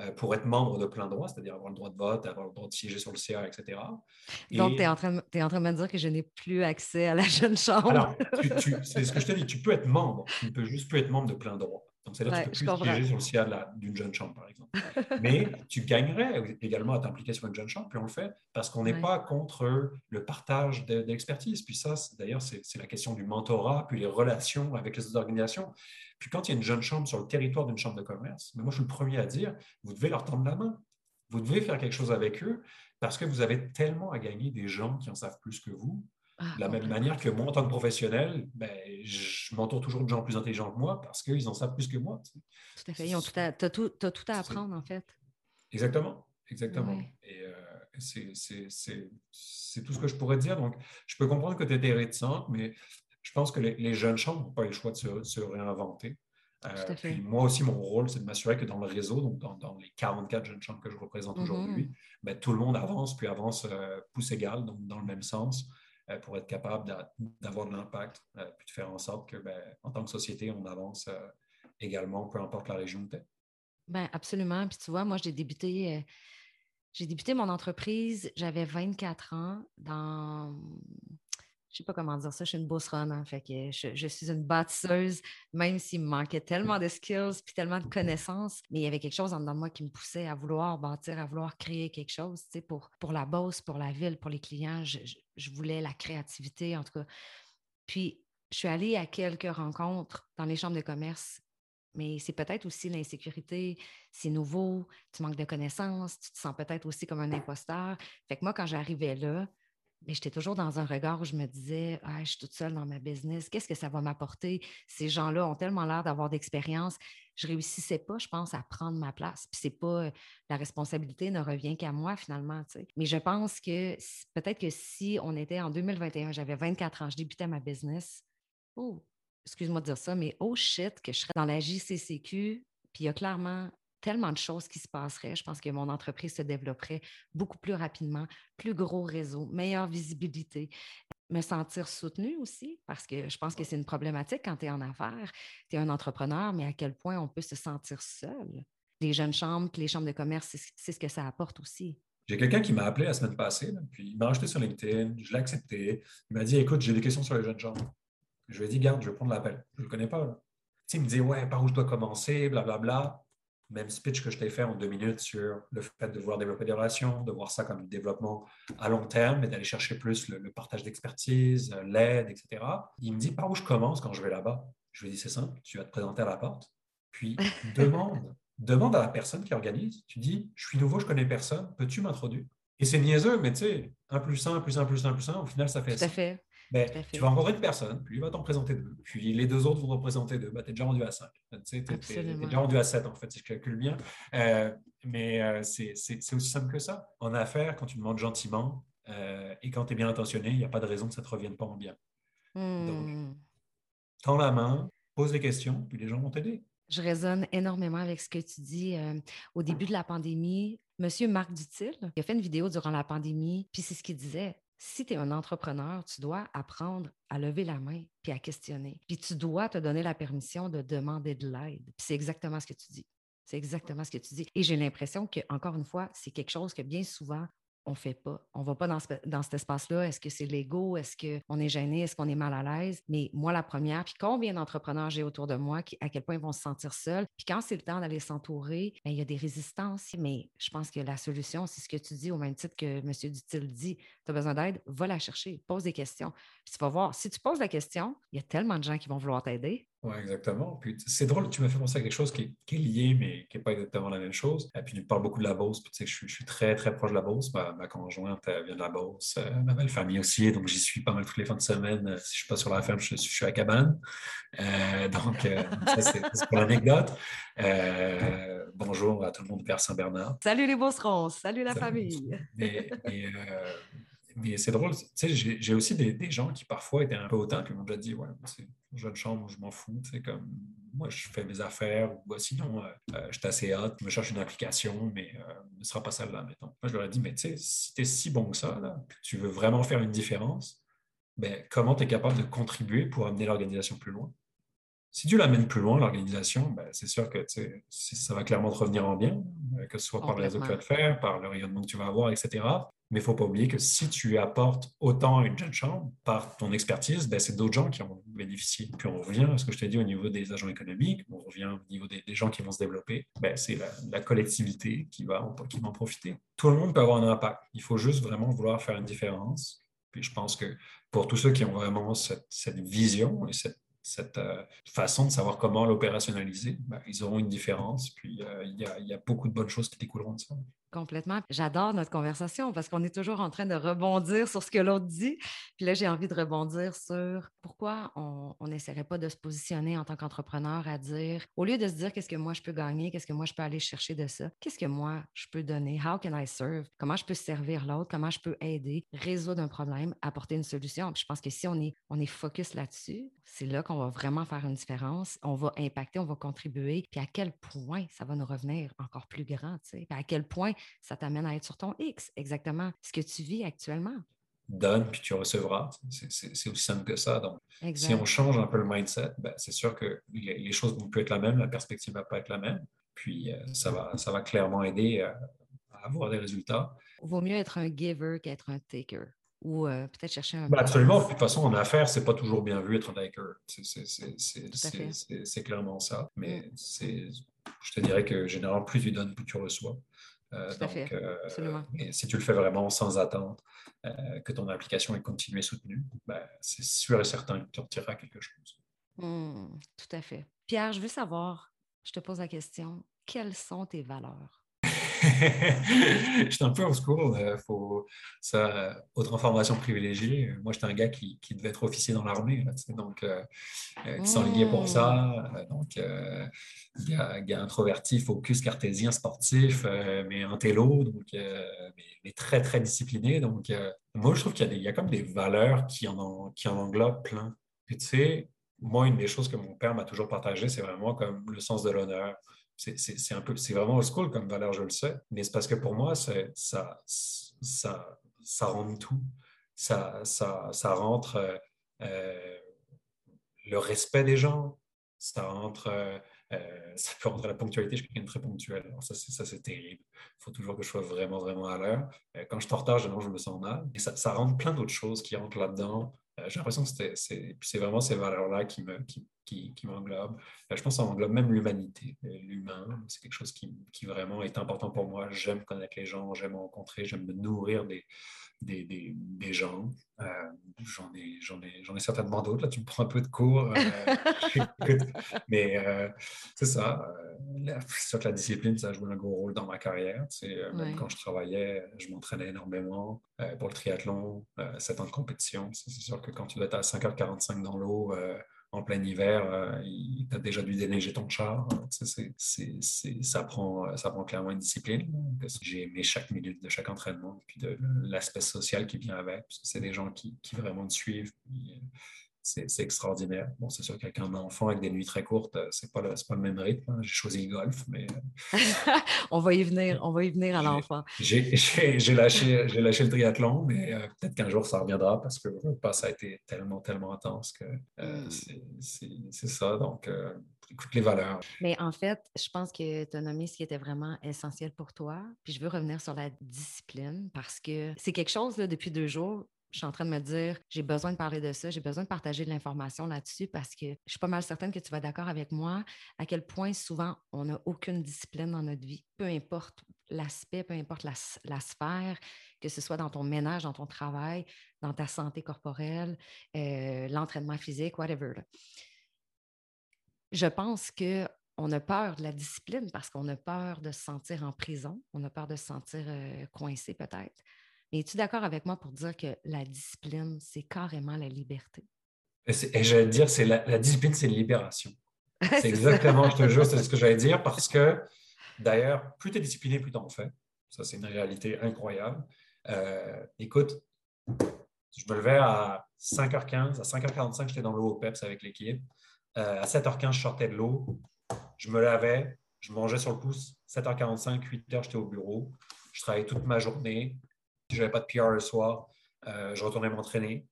Euh, pour être membre de plein droit, c'est-à-dire avoir le droit de vote, avoir le droit de siéger sur le CA, etc. Donc, tu es, en train de me dire que je n'ai plus accès à la jeune chambre. Alors, c'est ce que je te dis, tu peux être membre, tu ne peux juste plus être membre de plein droit. Donc, c'est-à-dire que tu peux plus siéger sur le CA d'une jeune chambre, par exemple. Mais tu gagnerais également à t'impliquer sur une jeune chambre, puis on le fait parce qu'on n'est pas contre le partage d'expertise. Puis ça, d'ailleurs, c'est la question du mentorat, puis les relations avec les autres organisations. Puis quand il y a une jeune chambre sur le territoire d'une chambre de commerce, mais moi, je suis le premier à dire, vous devez leur tendre la main. Vous devez faire quelque chose avec eux parce que vous avez tellement à gagner des gens qui en savent plus que vous ah, de la même manière que moi, en tant que professionnel, ben, je m'entoure toujours de gens plus intelligents que moi parce qu'ils en savent plus que moi. Tout à fait. Tu as, tout, tout à apprendre, en fait. Exactement. Exactement. Et euh, c'est tout ce que je pourrais dire. Donc, je peux comprendre que tu étais réticente, mais je pense que les, jeunes chambres n'ont pas le choix de se, réinventer. Euh, puis moi aussi, mon rôle, c'est de m'assurer que dans le réseau, donc dans, les 44 jeunes chambres que je représente mm-hmm. aujourd'hui, ben, tout le monde avance, puis avance euh, pouce égal, donc dans le même sens. Euh, pour être capable d'avoir de l'impact, euh, puis de faire en sorte que, ben, en tant que société, on avance euh, également, peu importe la région où Ben, absolument. Puis tu vois, moi, j'ai débuté, j'ai débuté mon entreprise, j'avais 24 ans dans je sais pas comment dire ça, je suis une boss hein, fait que je, suis une bâtisseuse, même s'il me manquait tellement de skills puis tellement de connaissances, mais il y avait quelque chose en dedans de moi qui me poussait à vouloir bâtir, à vouloir créer quelque chose, tu pour, la bosse, pour la ville, pour les clients. Voulais la créativité, en tout cas. Puis, je suis allée à quelques rencontres dans les chambres de commerce mais c'est peut-être aussi l'insécurité, c'est nouveau, tu manques de connaissances, tu te sens peut-être aussi comme un imposteur. Fait que moi, quand j'arrivais là, mais j'étais toujours dans un regard où je me disais, ah, je suis toute seule dans ma business, qu'est-ce que ça va m'apporter? Ces gens-là ont tellement l'air d'avoir d'expérience. Je réussissais pas, je pense, à prendre ma place. Puis c'est pas, la responsabilité ne revient qu'à moi finalement. Mais je pense que peut-être que si on était en 2021, j'avais 24 ans, je débutais ma business. Oh, excuse-moi de dire ça, mais oh shit, que je serais dans la JCCQ. Puis il y a clairement tellement de choses qui se passeraient. Je pense que mon entreprise se développerait beaucoup plus rapidement, plus gros réseau, meilleure visibilité, me sentir soutenue aussi, parce que je pense que c'est une problématique quand tu es en affaires, tu es un entrepreneur, mais à quel point on peut se sentir seul. Les jeunes chambres, les chambres de commerce, c'est ce que ça apporte aussi. J'ai quelqu'un qui m'a appelé la semaine passée, puis il m'a acheté sur LinkedIn, je l'ai accepté. Il m'a dit Écoute, j'ai des questions sur les jeunes chambres. Je lui ai dit Garde, je vais prendre l'appel. Je ne le connais pas. il me dit Ouais, par où je dois commencer, blablabla. Bla, bla même speech que je t'ai fait en deux minutes sur le fait de vouloir développer des relations, de voir ça comme du développement à long terme et d'aller chercher plus le, partage d'expertise, euh, l'aide, etc. Il me dit par où je commence quand je vais là-bas? Je lui dis c'est simple, tu vas te présenter à la porte, puis demande, demande à la personne qui organise. Tu dis je suis nouveau, je connais personne, peux-tu m'introduire? Et c'est niaiseux, mais tu sais, un plus un, plus un, plus un, plus un, au final ça fait Tout à fait. Mais tu vas rencontrer une personne, puis il va t'en présenter deux. Puis les deux autres vont t'en présenter deux. Bah, tu es déjà rendu à cinq. Tu es, déjà rendu à sept, en fait, si je calcule bien. Euh, mais euh, c'est aussi simple que ça. En affaires, quand tu demandes gentiment euh, et quand tu es bien intentionné, il n'y a pas de raison que ça ne te revienne pas en bien. Donc, hmm. tends la main, pose des questions, puis les gens vont t'aider. Je résonne énormément avec ce que tu dis. au début de la pandémie, Monsieur Marc Dutil il a fait une vidéo durant la pandémie, puis c'est ce qu'il disait si tu es un entrepreneur, tu dois apprendre à lever la main puis à questionner. Puis tu dois te donner la permission de demander de l'aide. Puis c'est exactement ce que tu dis. C'est exactement ce que tu dis. Et j'ai l'impression que, encore une fois, c'est quelque chose que bien souvent, on fait pas. On va pas dans, dans cet espace-là. Est-ce que c'est l'ego? Est-ce qu'on est gêné? Est-ce qu'on est mal à l'aise? Mais moi, la première, puis combien d'entrepreneurs j'ai autour de moi, qui, à quel point ils vont se sentir seuls? Puis quand c'est le temps d'aller s'entourer, ben, il y a des résistances. Mais je pense que la solution, c'est ce que tu dis au même titre que M. Dutil dit. Tu as besoin d'aide, va la chercher, pose des questions. Puis tu vas voir, si tu poses la question, il y a tellement de gens qui vont vouloir t'aider. Oui, exactement. Puis c'est drôle, tu m'as fait penser à quelque chose qui est, lié, mais qui n'est pas exactement la même chose. Et puis tu parles beaucoup de la Beauce, puis tu sais, je, je, suis très, très proche de la Beauce. Ma, conjointe vient de la Beauce, euh, ma belle famille aussi, donc j'y suis pas mal toutes les fins de semaine. Euh, si je ne suis pas sur la ferme, je, suis à cabane. Euh, donc, ça, c'est pour l'anecdote. bonjour à tout le monde vers Saint-Bernard. Salut les Beaucerons, salut la famille. Mais c'est drôle, tu sais, j'ai aussi des, gens qui parfois étaient un peu hautains, qui m'ont déjà dit Ouais, c'est une jeune chambre, je m'en fous, c'est comme moi, je fais mes affaires, ou bah, sinon, je suis assez hâte, je me cherche une application, mais ce ne sera pas celle-là, mettons. Moi, je leur ai dit, mais tu sais, si tu es si bon que ça, que tu veux vraiment faire une différence, ben, comment tu es capable de contribuer pour amener l'organisation plus loin? Si tu l'amènes plus loin, l'organisation, ben, c'est sûr que ça va clairement te revenir en bien, que ce soit par les réseau que tu vas te faire, par le rayonnement que tu vas avoir, etc. Mais il ne faut pas oublier que si tu apportes autant à une jeune chambre par ton expertise, ben, c'est d'autres gens qui ont bénéficié. Puis on revient à ce que je t'ai dit au niveau des agents économiques, on revient au niveau des, gens qui vont se développer. Ben, c'est la, collectivité qui va, qui va en profiter. Tout le monde peut avoir un impact. Il faut juste vraiment vouloir faire une différence. Puis je pense que pour tous ceux qui ont vraiment cette, cette vision et cette cette euh, façon de savoir comment l'opérationnaliser, ben, ils auront une différence. Puis euh, il y, a beaucoup de bonnes choses qui découleront de ça. Complètement. J'adore notre conversation parce qu'on est toujours en train de rebondir sur ce que l'autre dit. Puis là, j'ai envie de rebondir sur pourquoi on n'essaierait pas de se positionner en tant qu'entrepreneur à dire, au lieu de se dire qu'est-ce que moi je peux gagner, qu'est-ce que moi je peux aller chercher de ça, qu'est-ce que moi je peux donner, how can I serve, comment je peux servir l'autre, comment je peux aider, résoudre un problème, apporter une solution? Puis je pense que si on est, on est focus là-dessus, c'est là, qu'on va vraiment faire une différence. On va impacter, on va contribuer. Puis à quel point ça va nous revenir encore plus grand, tu sais? Puis à quel point ça t'amène à être sur ton X, exactement ce que tu vis actuellement. Donne, puis tu recevras. C'est aussi simple que ça. Donc, si on change un peu le mindset, ben, c'est sûr que les, choses vont plus être la même, la perspective ne va pas être la même. Puis euh, ça, va, ça va clairement aider à, avoir des résultats. Il vaut mieux être un giver qu'être un taker ou euh, peut-être chercher un. Ben, absolument. De toute façon, en affaires, ce n'est pas toujours bien vu être un taker. C'est clairement ça. Mais mm. je te dirais que généralement, plus tu donnes, plus tu reçois. Euh, donc, euh, si tu le fais vraiment sans attente, euh, que ton application est continue et soutenue, ben, c'est sûr et certain que tu retireras quelque chose. Mmh, tout à fait. Pierre, je veux savoir, je te pose la question, quelles sont tes valeurs? je suis un peu au secours. Euh, faut, ça, autre information privilégiée. Euh, moi, j'étais un gars qui, qui, devait être officier dans l'armée, donc euh, qui s'enlignait pour ça. Donc, gars, gars, introverti, focus, cartésien, sportif, mais un télo, donc, mais, très, très discipliné. Donc, moi, je trouve qu'il y, a y a comme des valeurs qui en, qui en englobent plein. tu sais, moi, une des choses que mon père m'a toujours partagé, c'est vraiment comme le sens de l'honneur c'est un peu, c'est vraiment old school comme valeur, je le sais, mais c'est parce que pour moi, ça, ça, ça rentre tout. Ça, ça, ça rentre euh, euh, le respect des gens, ça rentre, euh, ça peut rentrer la ponctualité, je suis quelqu'un de très ponctuel. Alors ça, c'est terrible. Il faut toujours que je sois vraiment, vraiment à l'heure. quand je suis en retard, je me sens mal. Et ça, ça rentre plein d'autres choses qui rentrent là-dedans. J'ai l'impression que c'est vraiment ces valeurs-là qui me, qui, m'englobe. Euh, je pense que ça englobe même l'humanité, euh, l'humain. C'est quelque chose qui, qui, vraiment est important pour moi. J'aime connaître les gens, j'aime rencontrer, j'aime me nourrir des, des, des, des gens. Euh, j'en ai, ai, ai, certainement d'autres. Là, tu me prends un peu de cours. mais c'est ça. c'est sûr que la discipline, ça a joué un gros rôle dans ma carrière. Même quand je travaillais, je m'entraînais énormément pour le triathlon, 7 ans de compétition. C'est sûr que quand tu dois être à 5h45 dans l'eau, en plein hiver, euh, tu as déjà dû déneiger ton char. ça, prend, ça prend clairement une discipline. J'ai aimé chaque minute de chaque entraînement, puis de l'aspect social qui vient avec. C'est des gens qui, qui, vraiment te suivent c'est extraordinaire. Bon, c'est sûr qu'avec un enfant avec des nuits très courtes, euh, c'est pas, pas le même rythme. Hein. J'ai choisi le golf, mais. Euh, on va y venir, on va y venir à l'enfant. J'ai lâché, lâché le triathlon, mais euh, peut-être qu'un jour ça reviendra parce que ça a été tellement, tellement intense que hmm. c'est ça. Donc, écoute les valeurs. Mais en fait, je pense que tu as nommé ce qui était vraiment essentiel pour toi. Puis je veux revenir sur la discipline parce que c'est quelque chose, là, depuis deux jours, je suis en train de me dire, j'ai besoin de parler de ça, j'ai besoin de partager de l'information là-dessus parce que je suis pas mal certaine que tu vas d'accord avec moi à quel point souvent on n'a aucune discipline dans notre vie, peu importe l'aspect, peu importe la, sphère, que ce soit dans ton ménage, dans ton travail, dans ta santé corporelle, euh, l'entraînement physique, whatever. Je pense que on a peur de la discipline parce qu'on a peur de se sentir en prison, on a peur de se sentir euh, coincé peut-être. Mais es-tu d'accord avec moi pour dire que la discipline, c'est carrément la liberté? Et, j'allais dire, c'est la, discipline, c'est une libération. C'est exactement, je te jure, c'est ce que j'allais dire parce que d'ailleurs, plus tu es discipliné, plus tu en fais. Ça, c'est une réalité incroyable. Euh, écoute, je me levais à 5h15, à 5h45, j'étais dans le haut PEPS avec l'équipe. à 7h15, je sortais de l'eau, je me lavais, je mangeais sur le pouce. 7h45, 8h, j'étais au bureau. Je travaillais toute ma journée. Si je n'avais pas de PR le soir, je retournais m'entraîner.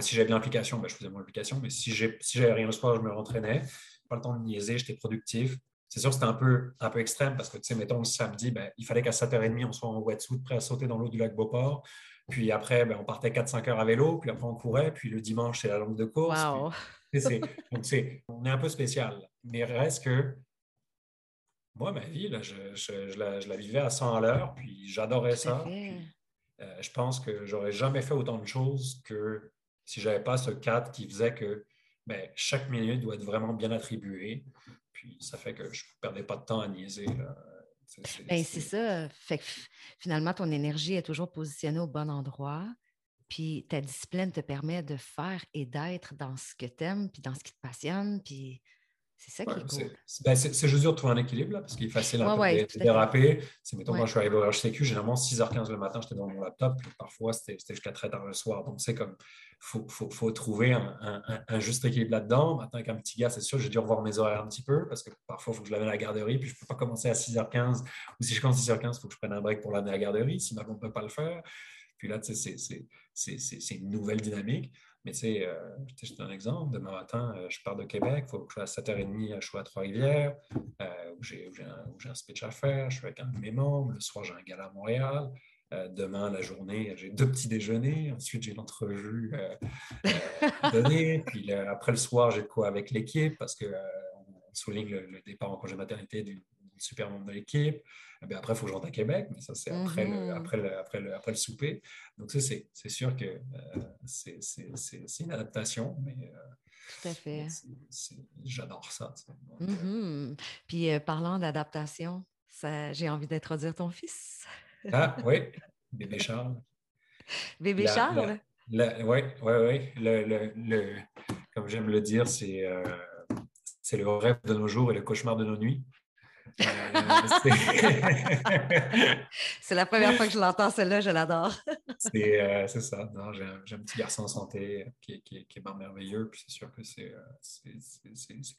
si j'avais de l'implication, ben, je faisais mon implication. Mais si j'avais si rien le soir, je me rentraînais. Pas le temps de niaiser, j'étais productif. C'est sûr, c'était un peu, un peu extrême parce que, tu sais, mettons, le samedi, ben, il fallait qu'à 7h30, on soit en wetsuit, prêt à sauter dans l'eau du lac Beauport. Puis après, ben, on partait 4-5 heures à vélo, puis après, on courait. Puis le dimanche, c'est la longue de course. Wow. donc, on est un peu spécial. Mais reste que moi, ma vie, là, je, la, vivais à 100 à l'heure, puis j'adorais ça. Euh, je pense que j'aurais jamais fait autant de choses que si je n'avais pas ce cadre qui faisait que ben, chaque minute doit être vraiment bien attribuée. Puis ça fait que je ne perdais pas de temps à niaiser. Ben, c'est ça. Fait que finalement, ton énergie est toujours positionnée au bon endroit. Puis ta discipline te permet de faire et d'être dans ce que tu aimes, puis dans ce qui te passionne. Puis c'est ça qui est cool. Ben, c'est juste dur de trouver un équilibre, là, parce qu'il est facile un peu de, déraper. C'est, mettons, quand je suis arrivé au HCQ, généralement, 6h15 le matin, j'étais dans mon laptop, puis parfois, c'était, jusqu'à très tard le soir. Donc, c'est comme, il faut, trouver un, juste équilibre là-dedans. Maintenant, avec un petit gars, c'est sûr, j'ai dû revoir mes horaires un petit peu, parce que parfois, il faut que je l'amène à la garderie, puis je ne peux pas commencer à 6h15, ou si je commence à 6h15, il faut que je prenne un break pour l'amener à la garderie, sinon on ne peut pas le faire. Puis là, c'est une nouvelle dynamique. Mais tu sais, euh, je te un exemple. Demain matin, euh, je pars de Québec, il faut que je sois à 7h30, je sois à Trois-Rivières, euh, où j'ai un, speech à faire, je suis avec un de mes membres. Le soir, j'ai un gala à Montréal. demain, la journée, j'ai deux petits déjeuners. Ensuite, j'ai l'entrevue à donner. Puis après le soir, j'ai de quoi avec l'équipe parce qu'on on souligne le, départ en congé maternité super membre de l'équipe. Eh après, il faut que je rentre à Québec, mais ça, c'est après, le, mhm. après, le, après, le, après le souper. Donc, ça, c'est sûr que euh, c'est une adaptation, mais. Euh, Tout à fait. J'adore ça. Euh, mhm. Puis, parlant d'adaptation, j'ai envie d'introduire ton fils. ah, oui, bébé Charles. Bébé Charles? Oui, oui, oui. Le, comme j'aime le dire, c'est c'est le rêve de nos jours et le cauchemar de nos nuits. Euh, c'est la première fois que je l'entends, celle-là, je l'adore. Euh, c'est ça. J'ai un, petit garçon en santé qui, qui, est merveilleux. Puis c'est sûr que c'est euh,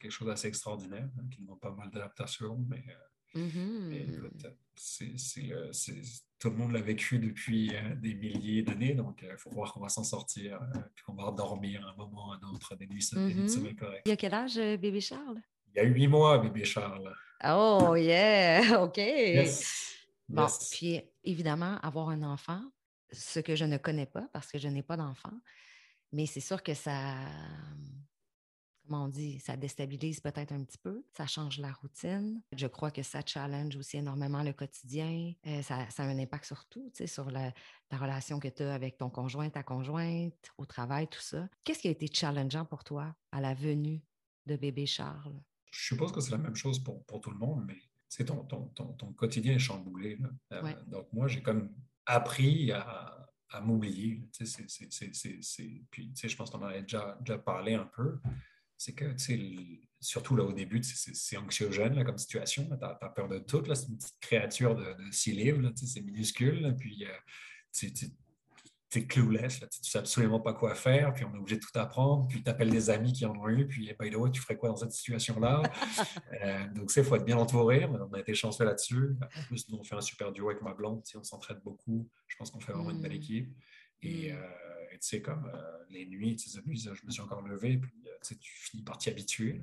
quelque chose d'assez extraordinaire, hein, qui demande pas mal d'adaptation. Mais, mm-hmm. tout le monde l'a vécu depuis des milliers d'années. Donc, il faut voir qu'on va s'en sortir. puis qu'on va dormir un moment ou un autre, des nuits, des nuits mm-hmm. Il y a quel âge, bébé Charles? Il y a huit mois, bébé Charles. Oh, yeah, OK. Bon, puis évidemment, avoir un enfant, ce que je ne connais pas parce que je n'ai pas d'enfant, mais c'est sûr que ça, comment on dit, ça déstabilise peut-être un petit peu, ça change la routine. Je crois que ça challenge aussi énormément le quotidien. Euh, ça, a un impact sur tout, tu sais, sur la, ta relation que tu as avec ton conjoint, ta conjointe, au travail, tout ça. Qu'est-ce qui a été challengeant pour toi à la venue de bébé Charles? Je suppose que c'est la même chose pour, pour, tout le monde, mais ton, ton, ton, ton, quotidien est chamboulé. Euh, donc, moi, j'ai comme appris à, à m'oublier. Puis, je pense qu'on en a déjà, déjà parlé un peu. C'est que, surtout là au début, c'est anxiogène là, comme situation. Tu as, peur de tout. C'est une petite créature de, de six livres. C'est minuscule. puis, euh, t'es clueless, là, tu sais absolument pas quoi faire, puis on est obligé de tout apprendre, puis tu appelles des amis qui en ont eu, puis by the way, tu ferais quoi dans cette situation-là? euh, donc, il faut être bien entouré, on a été chanceux là-dessus. En plus, nous, on fait un super duo avec ma blonde, on s'entraide beaucoup, je pense qu'on fait vraiment une belle mm. équipe. Et mm. euh, tu sais, comme euh, les nuits, tu sais, je me suis encore levé, puis tu finis par t'y habituer.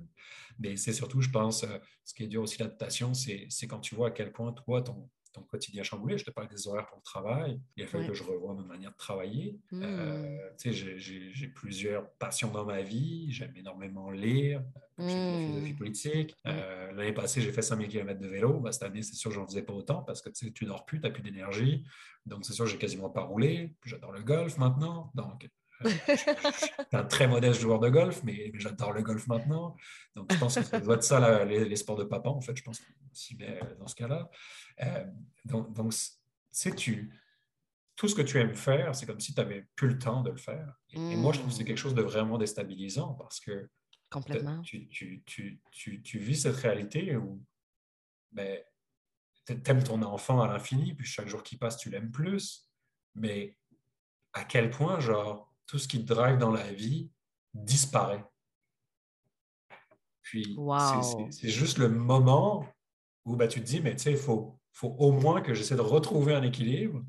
Mais c'est surtout, je pense, ce qui est dur aussi l'adaptation, c'est quand tu vois à quel point toi, ton, ton quotidien chamboulé. Je te parle des horaires pour le travail. Il a fallu que je revoie ma manière de travailler. Hmm. Euh, j'ai plusieurs passions dans ma vie. J'aime énormément lire. J'ai de la philosophie hmm. politique. Euh, l'année passée, j'ai fait 5000 km de vélo. Bah, cette année, c'est sûr, je n'en faisais pas autant parce que tu dors plus, tu n'as plus d'énergie. Donc, c'est sûr, j'ai quasiment pas roulé. J'adore le golf maintenant. Donc, un très modeste joueur de golf, mais, j'adore le golf maintenant. Donc, je pense que ça doit être ça, les, sports de papa, en fait, je pense, si, dans ce cas-là. Euh, donc, donc sais, tu, tout ce que tu aimes faire, c'est comme si tu n'avais plus le temps de le faire. Et, moi, je trouve que c'est quelque chose de vraiment déstabilisant parce que Complètement. Tu, tu, tu, tu, vis cette réalité où ben, tu aimes ton enfant à l'infini, puis chaque jour qui passe, tu l'aimes plus. Mais à quel point, genre, tout ce qui te drive dans la vie disparaît. Puis c'est juste le moment où bah, tu te dis, mais tu sais, il faut, faut au moins que j'essaie de retrouver un équilibre,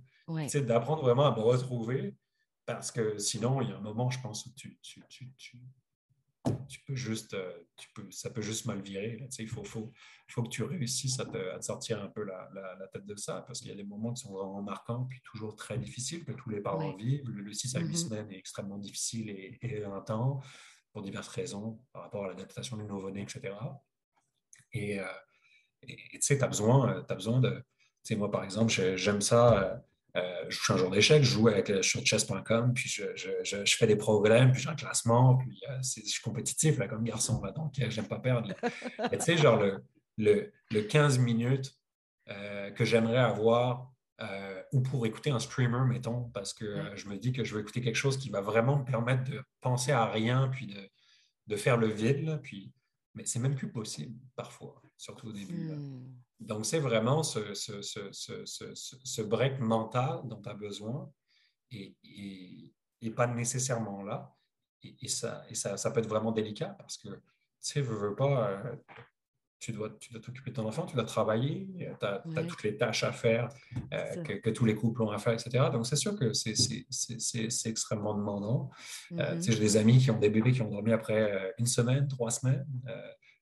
d'apprendre vraiment à me retrouver, parce que sinon, il y a un moment, je pense, où tu, tu, tu, tu peux juste, euh, tu peux, ça peut juste mal virer. il faut, faut, faut, que tu réussisses à te, sortir un peu la, la, tête de ça, parce qu'il y a des moments qui sont vraiment marquants, puis toujours très difficiles, que tous les parents vivent. Le, 6 à 8 mm-hmm. semaines est extrêmement difficile et, et intense pour diverses raisons, par rapport à l'adaptation du nouveau-né, etc. Et euh, tu sais, tu as besoin, as besoin de... Tu sais, moi, par exemple, j'aime ça... Euh, euh, je joue un jour d'échecs, je joue avec, sur chess.com, puis je, je, je, fais des problèmes, puis j'ai un classement, puis euh, je suis compétitif là, comme garçon, là, donc euh, j'aime pas perdre. tu sais, genre le, le, le 15 minutes que j'aimerais avoir ou pour écouter un streamer, mettons, parce que je me dis que je veux écouter quelque chose qui va vraiment me permettre de penser à rien, puis de, de faire le vide, là, puis... mais c'est même plus possible parfois, surtout au début. Hmm. Donc, c'est vraiment ce, ce, ce, break mental dont tu as besoin et, et, pas nécessairement là. Et, ça, et ça, ça, peut être vraiment délicat parce que, tu sais, veux, veux pas, euh, tu dois tu dois t'occuper de ton enfant, tu dois travailler, tu as, toutes les tâches à faire euh, que, tous les couples ont à faire, etc. Donc, c'est sûr que c'est extrêmement demandant. Euh, mm-hmm. tu sais, J'ai des amis qui ont des bébés qui ont dormi après une semaine, trois semaines.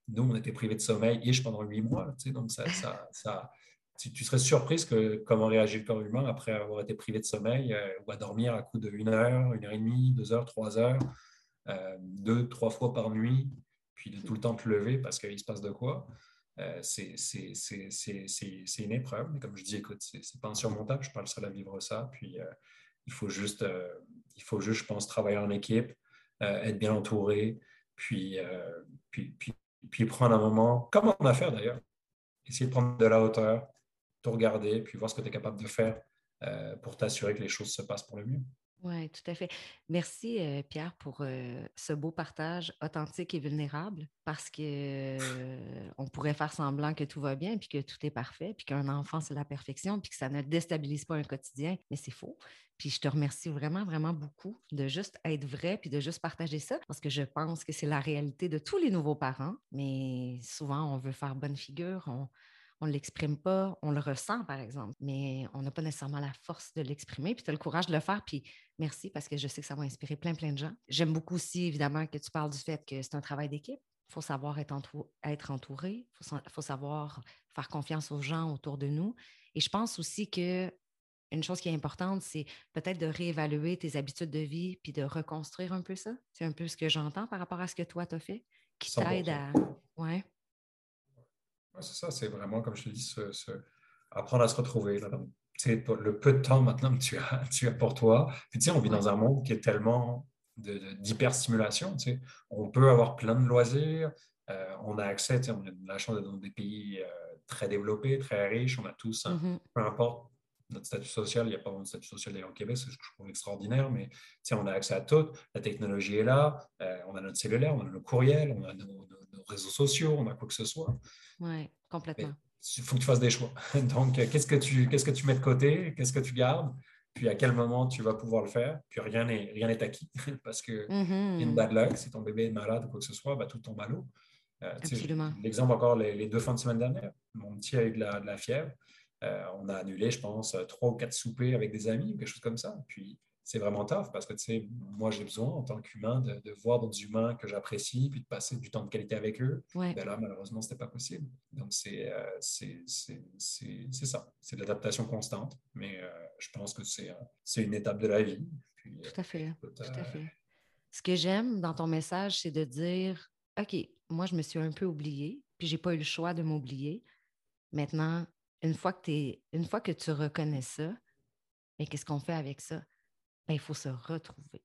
Nous, on était privés de sommeil ish pendant huit mois. Tu sais, donc, ça, ça, tu, serais surprise que comment réagit le corps humain après avoir été privé de sommeil euh, ou à dormir à coup de une heure, une heure et demie, deux heures, trois heures, euh, deux, trois fois par nuit, puis de tout le temps te lever parce qu'il se passe de quoi. Euh, c'est une épreuve. Mais comme je dis, écoute, c'est pas insurmontable. Je suis pas le seul à vivre ça. Puis euh, il faut juste, il faut juste, je pense, travailler en équipe, être bien entouré, puis, puis puis prendre un moment, comme on a fait d'ailleurs, essayer de prendre de la hauteur, tout regarder, puis voir ce que tu es capable de faire euh, pour t'assurer que les choses se passent pour le mieux. Oui, tout à fait. Merci, euh, Pierre, pour euh, ce beau partage authentique et vulnérable, parce que on pourrait faire semblant que tout va bien, puis que tout est parfait, puis qu'un enfant, c'est la perfection, puis que ça ne déstabilise pas un quotidien, mais c'est faux. Puis je te remercie vraiment, vraiment beaucoup de juste être vrai puis de juste partager ça parce que je pense que c'est la réalité de tous les nouveaux parents. Mais souvent, on veut faire bonne figure, ne l'exprime pas, on le ressent par exemple, mais on n'a pas nécessairement la force de l'exprimer. Puis tu as le courage de le faire. Puis merci parce que je sais que ça va inspirer plein, plein de gens. J'aime beaucoup aussi, évidemment, que tu parles du fait que c'est un travail d'équipe. Il faut savoir être, entouré, il faut, faut savoir faire confiance aux gens autour de nous. Et je pense aussi que une chose qui est importante, c'est peut-être de réévaluer tes habitudes de vie puis de reconstruire un peu ça. C'est un peu ce que j'entends par rapport à ce que toi, tu as fait, qui t'aide à. Ouais. C'est ça, c'est vraiment, comme je te dis, apprendre à se retrouver. Là, le peu de temps maintenant que tu as, tu as pour toi. Puis, tu sais, on vit dans un monde qui est tellement d'hyperstimulation. Tu sais. On peut avoir plein de loisirs, euh, on a accès, tu sais, on a la chance d'être dans des pays euh, très développés, très riches, on a tous, mm-hmm. peu importe notre statut social. Il n'y a pas vraiment de statut social d'ailleurs au Québec, c'est ce que je trouve extraordinaire, mais on a accès à tout. La technologie est là, euh, on a notre cellulaire, on a nos courriels, on a nos, réseaux sociaux, on a quoi que ce soit. Oui, complètement. Il faut que tu fasses des choix. Donc, euh, qu'est-ce que tu, qu'est-ce que tu mets de côté, qu'est-ce que tu gardes, puis à quel moment tu vas pouvoir le faire, puis rien n'est, rien n'est acquis. Parce que mm-hmm. une bad luck, si ton bébé est malade ou quoi que ce soit, bah, tout tombe à l'eau. Euh, l'exemple encore, les, deux fins de semaine dernière, mon petit a eu de la fièvre. Euh, on a annulé, je pense, trois ou quatre soupers avec des amis ou quelque chose comme ça. Puis c'est vraiment tough parce que, tu sais, moi, j'ai besoin en tant qu'humain de, voir d'autres humains que j'apprécie puis de passer du temps de qualité avec eux. Mais ben là, malheureusement, ce n'était pas possible. Donc, c'est euh, ça. C'est de l'adaptation constante. Mais euh, je pense que c'est une étape de la vie. Tout à fait. Tout à fait. Ce que j'aime dans ton message, c'est de dire OK, moi, je me suis un peu oubliée, puis j'ai pas eu le choix de m'oublier. Maintenant, une fois que, es, une fois que tu reconnais ça, mais qu'est-ce qu'on fait avec ça? Ben, il faut se retrouver.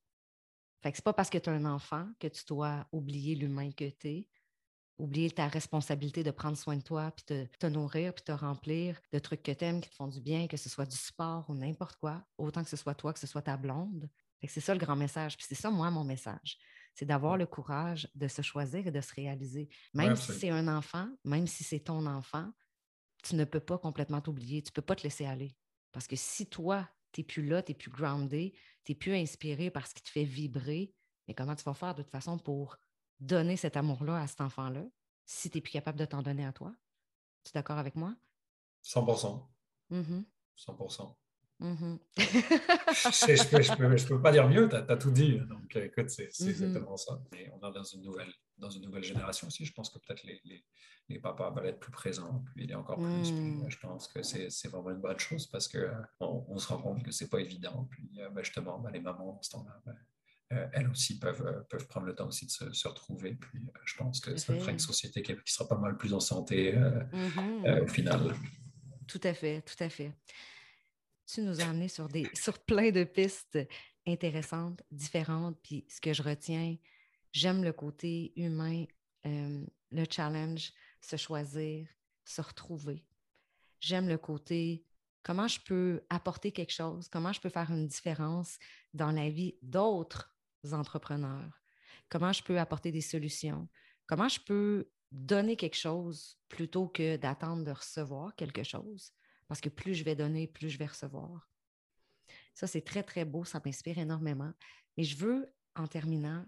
Fait que c'est pas parce que tu as un enfant que tu dois oublier l'humain que tu es, oublier ta responsabilité de prendre soin de toi, puis de te nourrir, puis te remplir de trucs que tu aimes, qui te font du bien, que ce soit du sport ou n'importe quoi, autant que ce soit toi, que ce soit ta blonde. c'est ça le grand message. Puis c'est ça, moi, mon message. C'est d'avoir le courage de se choisir et de se réaliser. Même si c'est un enfant, même si c'est ton enfant, tu ne peux pas complètement t'oublier, tu ne peux pas te laisser aller. Parce que si toi, tu n'es plus là, tu n'es plus groundé, tu n'es plus inspiré par ce qui te fait vibrer, mais comment tu vas faire de toute façon pour donner cet amour-là à cet enfant-là? si tu n'es plus capable de t'en donner à toi? Tu es d'accord avec moi? 100% 100 Mm-hmm. je ne peux, pas dire mieux, tu as, tout dit. Donc, écoute, c'est mm-hmm. exactement ça. Et on est dans une nouvelle, dans une nouvelle génération aussi. Je pense que peut-être les, les, les, papas vont être plus présents, puis il est encore plus. Mm. je pense que c'est vraiment une bonne chose parce qu'on on se rend compte que c'est pas évident. Puis euh, ben, justement, ben, les mamans, en ce temps-là, ben, euh, elles aussi peuvent, euh, peuvent prendre le temps aussi de se, retrouver. Puis je pense que ça fera une société qui, sera pas mal plus en santé au final. Tout à fait, tout à fait tu nous as amené sur, sur plein de pistes intéressantes, différentes. Puis ce que je retiens, j'aime le côté humain, euh, le challenge, se choisir, se retrouver. J'aime le côté comment je peux apporter quelque chose, comment je peux faire une différence dans la vie d'autres entrepreneurs, comment je peux apporter des solutions, comment je peux donner quelque chose plutôt que d'attendre de recevoir quelque chose. Parce que plus je vais donner, plus je vais recevoir. Ça, c'est très, très beau. Ça m'inspire énormément. Et je veux, en terminant,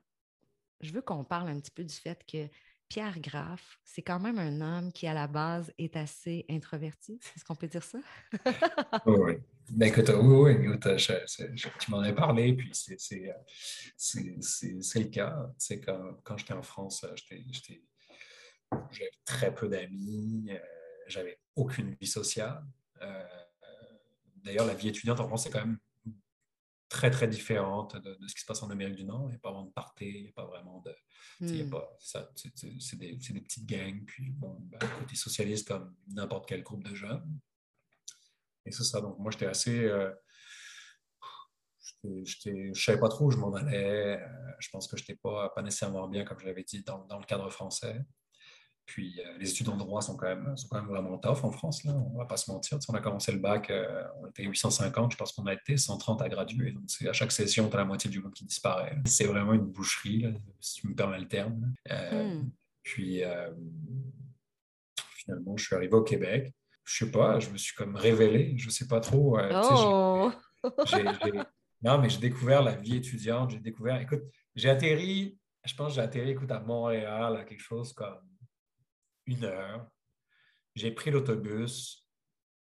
je veux qu'on parle un petit peu du fait que Pierre Graff, c'est quand même un homme qui, à la base, est assez introverti. Est-ce qu'on peut dire ça? oui, oui. Ben, écoute, oui, oui, écoute, tu m'en as parlé, puis c'est le cas. C'est quand, quand j'étais en France, j'avais très peu d'amis, euh, j'avais aucune vie sociale. Euh, d'ailleurs, la vie étudiante en France est quand même très, très différente de, ce qui se passe en Amérique du Nord. Il n'y a pas vraiment de party, il n'y a pas vraiment de. C'est des, des, petites gangs, puis bon, ben, côté socialiste comme n'importe quel groupe de jeunes. Et c'est ça. Donc, moi, j'étais assez. Euh, je ne savais pas trop où je m'en allais. Euh, je pense que je n'étais pas, pas nécessairement bien, comme je l'avais dit, dans, dans, le cadre français. Puis euh, les études en droit sont quand, même, sont quand même vraiment tough en France, là, on ne va pas se mentir. on a commencé le bac, euh, on était 850, je pense qu'on a été 130 à graduer. Donc à chaque session, tu as la moitié du monde qui disparaît. C'est vraiment une boucherie, si tu me permets le terme. Euh, hmm. Puis finalement, je suis arrivé au Québec. Je sais pas, je me suis comme révélé, je sais pas trop. oh! non, mais j'ai découvert la vie étudiante, j'ai découvert, écoute, j'ai atterri, je pense que j'ai atterri, écoute, à Montréal, à quelque chose comme une heure. J'ai pris l'autobus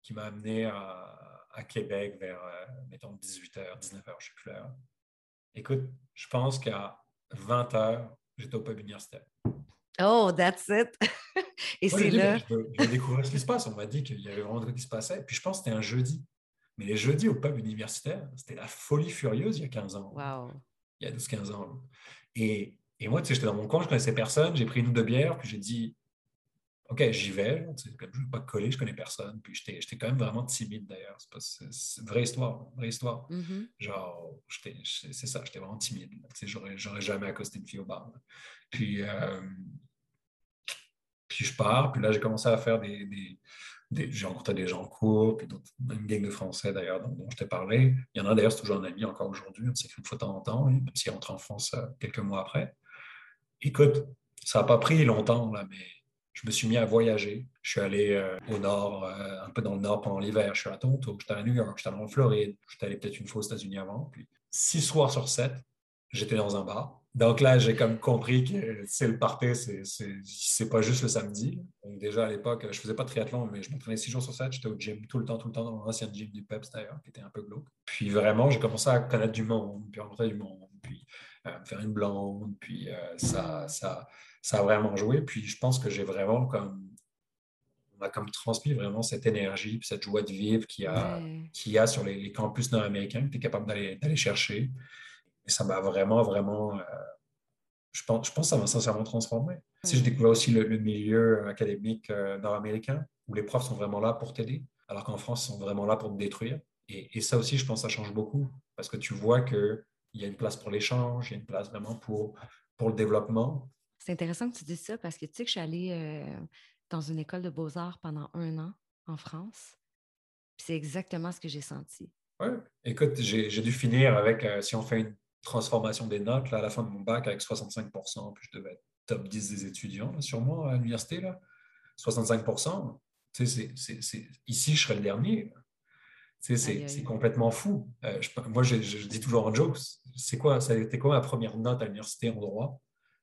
qui m'a amené à, Québec vers, euh, mettons, 18h, 19h, je sais plus l'heure. Écoute, je pense qu'à 20h, j'étais au pub universitaire. Oh, that's it. Et c'est là. Je vais découvrir ce qui se passe. On m'a dit qu'il y avait vraiment trucs qui se passait. Puis je pense que c'était un jeudi. Mais les jeudis au pub universitaire, c'était la folie furieuse il y a 15 ans. Wow. Il y a 12-15 ans. Et, et moi, tu sais, j'étais dans mon coin, je connaissais personne. J'ai pris une ou deux bières, puis j'ai dit OK, j'y vais. je ne vais pas coller, je connais personne. Puis j'étais quand même vraiment timide d'ailleurs. C'est une vraie histoire. Vraie histoire. Mm-hmm. Genre, c'est ça, j'étais vraiment timide. J'aurais jamais accosté une fille au bar. Puis, euh, puis je pars. Puis là, j'ai commencé à faire des. des, j'ai rencontré des gens courts, puis une gang de Français d'ailleurs dont, je t'ai parlé. Il y en a d'ailleurs, c'est toujours un ami encore aujourd'hui. On s'écrit une fois de temps en temps, même s'il rentre en France euh, quelques mois après. Écoute, ça n'a pas pris longtemps, là, mais je me suis mis à voyager. Je suis allé euh, au nord, euh, un peu dans le nord pendant l'hiver. Je suis à Toronto, allé à New York, allé en Floride. Je suis allé peut-être une fois aux États-Unis avant. Puis six soirs sur sept, j'étais dans un bar. Donc là, j'ai comme compris que c'est le party, c'est pas juste le samedi. Donc déjà à l'époque, je faisais pas de triathlon, mais je m'entraînais six jours sur sept. J'étais au gym tout le temps, tout le temps dans l'ancien gym du PEPS d'ailleurs, qui était un peu glauque. Puis vraiment, j'ai commencé à connaître du monde, puis rencontrer du monde, faire une blonde, puis ça, ça, ça a vraiment joué. Puis je pense que j'ai vraiment comme on a comme transmis vraiment cette énergie, puis cette joie de vivre qu'il y a, y a sur les, campus nord-américains que tu es capable d'aller chercher. Et ça m'a vraiment, vraiment, euh, je, pense, je pense que ça m'a sincèrement transformé. Si je découvrais aussi le, milieu académique euh, nord-américain, où les profs sont vraiment là pour t'aider, alors qu'en France, ils sont vraiment là pour te détruire. Et, et, ça aussi, je pense que ça change beaucoup, parce que tu vois qu'il y a une place pour l'échange, il y a une place vraiment pour, pour le développement. C'est intéressant que tu dises ça parce que tu sais que je suis allée euh, dans une école de beaux-arts pendant un an en France. C'est exactement ce que j'ai senti. Oui. Écoute, j'ai dû finir avec, euh, si on fait une transformation des notes, là, à la fin de mon bac, avec 65% puis je devais être top 10 des étudiants, sur moi, à l'université. 65 tu sais, ici, je serais le dernier. C'est complètement fou. Euh, moi, je, je, dis toujours en joke, c'est quoi, ça a été quoi ma première note à l'université en droit?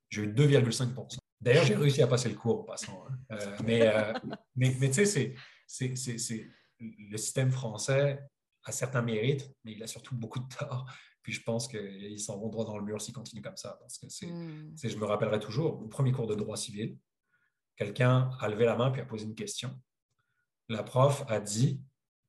j'ai eu 2,5 D'ailleurs, j'ai réussi à passer le cours en passant. Hein. Euh, mais, mais, mais tu sais, c'est le système français a certains mérites, mais il a surtout beaucoup de tort. Puis je pense qu'ils s'en vont droit dans le mur s'ils continuent comme ça. Parce que c'est, hmm. je me rappellerai toujours, au premier cours de droit civil, quelqu'un a levé la main puis a posé une question. La prof a dit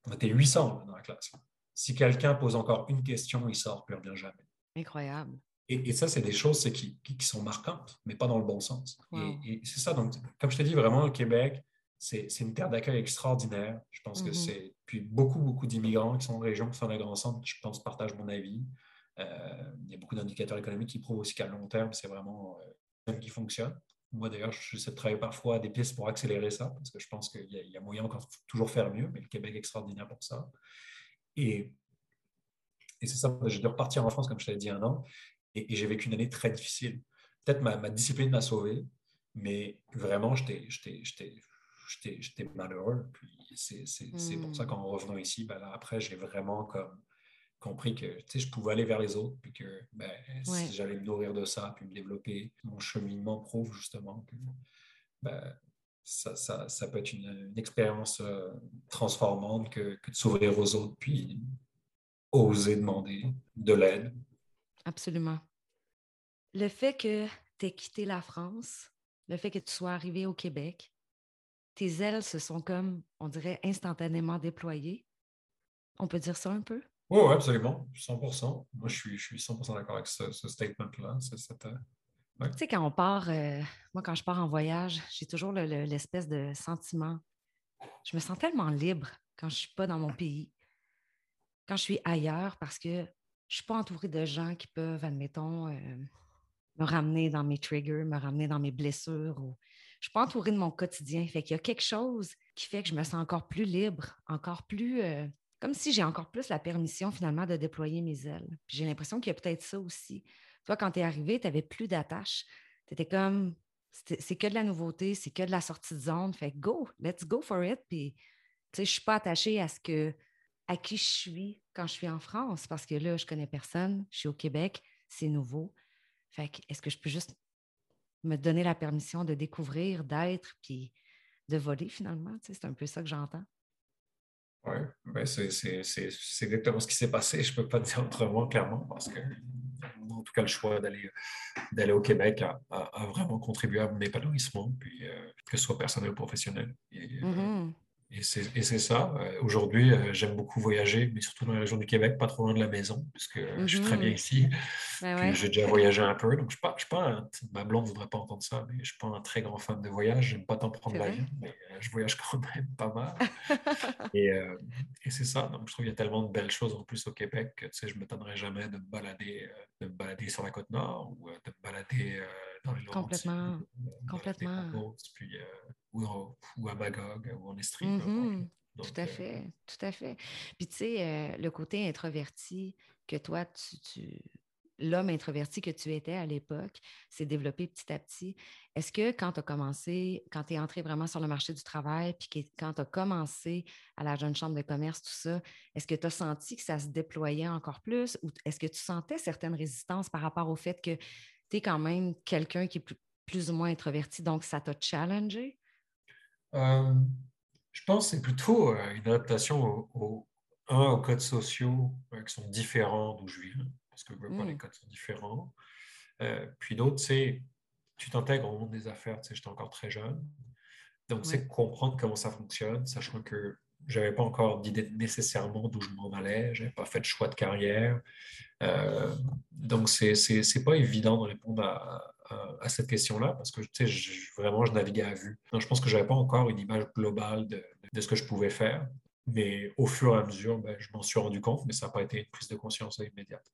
On était 800 dans la classe. Si quelqu'un pose encore une question, il sort, plus rien jamais. Incroyable. Et, ça, c'est des choses qui, qui, sont marquantes, mais pas dans le bon sens. Et, c'est ça. Donc, comme je t'ai dit, vraiment, au Québec, c'est une terre d'accueil extraordinaire. Je pense que mm-hmm. c'est. Puis beaucoup, beaucoup d'immigrants qui sont en région, qui sont dans les grands centres, je pense, partagent mon avis. Euh, il y a beaucoup d'indicateurs économiques qui prouvent aussi qu'à long terme, c'est vraiment euh, qui fonctionne. Moi, d'ailleurs, j'essaie de travailler parfois à des pistes pour accélérer ça, parce que je pense qu'il y, a moyen encore toujours faire mieux, mais le Québec est extraordinaire pour ça. Et, et c'est ça, j'ai dû repartir en France, comme je t'avais dit, un an, et, j'ai vécu une année très difficile. Peut-être ma, ma discipline m'a sauvé, mais vraiment, j'étais malheureux. Puis c'est pour ça hmm. qu'en revenant ici, ben là, après, j'ai vraiment comme compris que je pouvais aller vers les autres, puis que ben, si j'allais me nourrir de ça, puis me développer, mon cheminement prouve justement que ben, ça, ça, ça, peut être une, expérience euh, transformante que, que de s'ouvrir aux autres, puis oser demander de l'aide. Absolument. Le fait que tu aies quitté la France, le fait que tu sois arrivé au Québec, tes ailes se sont comme, on dirait, instantanément déployées. On peut dire ça un peu? Oui, ouais, absolument, 100% Moi, je suis, je suis 100% d'accord avec ce, statement-là. Tu sais, quand on part, euh, moi, quand je pars en voyage, j'ai toujours l'espèce de sentiment. Je me sens tellement libre quand je ne suis pas dans mon pays, quand je suis ailleurs, parce que je ne suis pas entourée de gens qui peuvent, admettons, euh, me ramener dans mes triggers, me ramener dans mes blessures. Je ne suis pas entourée de mon quotidien. Fait qu'il y a quelque chose qui fait que je me sens encore plus libre, encore plus. Euh, comme si j'ai encore plus la permission finalement de déployer mes ailes. J'ai l'impression qu'il y a peut-être ça aussi. Toi, quand tu es arrivé, tu n'avais plus d'attache. Tu étais comme, c'est que de la nouveauté, c'est que de la sortie de zone. Fait go, let's go for it. Puis, tu sais, je ne suis pas attachée à ce que, à qui je suis quand je suis en France, parce que là, je ne connais personne, je suis au Québec, c'est nouveau. Fait que, est-ce que je peux juste me donner la permission de découvrir, d'être, puis de voler finalement? c'est un peu ça que j'entends. Oui, ben c'est exactement ce qui s'est passé. Je ne peux pas dire autrement, clairement, parce que, en tout cas, le choix d'aller au Québec a, vraiment contribué à mon épanouissement, puis, euh, que ce soit personnel ou professionnel. Euh, mm-hmm. Et c'est ça. Euh, aujourd'hui, euh, j'aime beaucoup voyager, mais surtout dans la région du Québec, pas trop loin de la maison, puisque je suis très bien mhm. ici. Ben j'ai déjà voyagé un peu. Donc, je je suis pas ma blonde ne voudrait pas entendre ça, mais je ne suis pas un très grand fan de voyage. J'aime pas tant prendre l'avion, mais je voyage quand même pas mal. et, et c'est ça. Donc, je trouve qu'il y a tellement de belles choses en plus au Québec que tu sais, je ne m'étonnerais jamais de me, balader, de me balader sur la côte nord ou de me balader dans les Complètement. Complètement. puis, ou, à Magog ou en Estrie. Tout à euh, fait, tout à fait. Puis tu sais, euh, le côté introverti que toi, tu, l'homme introverti que tu étais à l'époque s'est développé petit à petit. Est-ce que quand tu as commencé, quand tu es entré vraiment sur le marché du travail, puis quand tu as commencé à la jeune chambre de commerce, tout ça, est-ce que tu as senti que ça se déployait encore plus? Ou est-ce que tu sentais certaines résistances par rapport au fait que tu es quand même quelqu'un qui est plus, ou moins introverti, donc ça t'a challengé? Euh, je pense que c'est plutôt euh, une adaptation au, un, aux codes sociaux euh, qui sont différents d'où je viens, parce que les hmm. codes sont différents. puis d'autres, c'est tu t'intègres au monde des affaires, tu sais, j'étais encore très jeune. Donc, c'est comprendre comment ça fonctionne, sachant que je n'avais pas encore d'idée nécessairement d'où je m'en allais, je n'avais pas fait de choix de carrière. donc, c'est n'est pas évident de répondre à, à, cette question-là parce que tu sais, vraiment, je naviguais à vue. Donc, je pense que je n'avais pas encore une image globale de, de, ce que je pouvais faire. Mais au fur et à mesure, ben, je m'en suis rendu compte, mais ça n'a pas été une prise de conscience immédiate.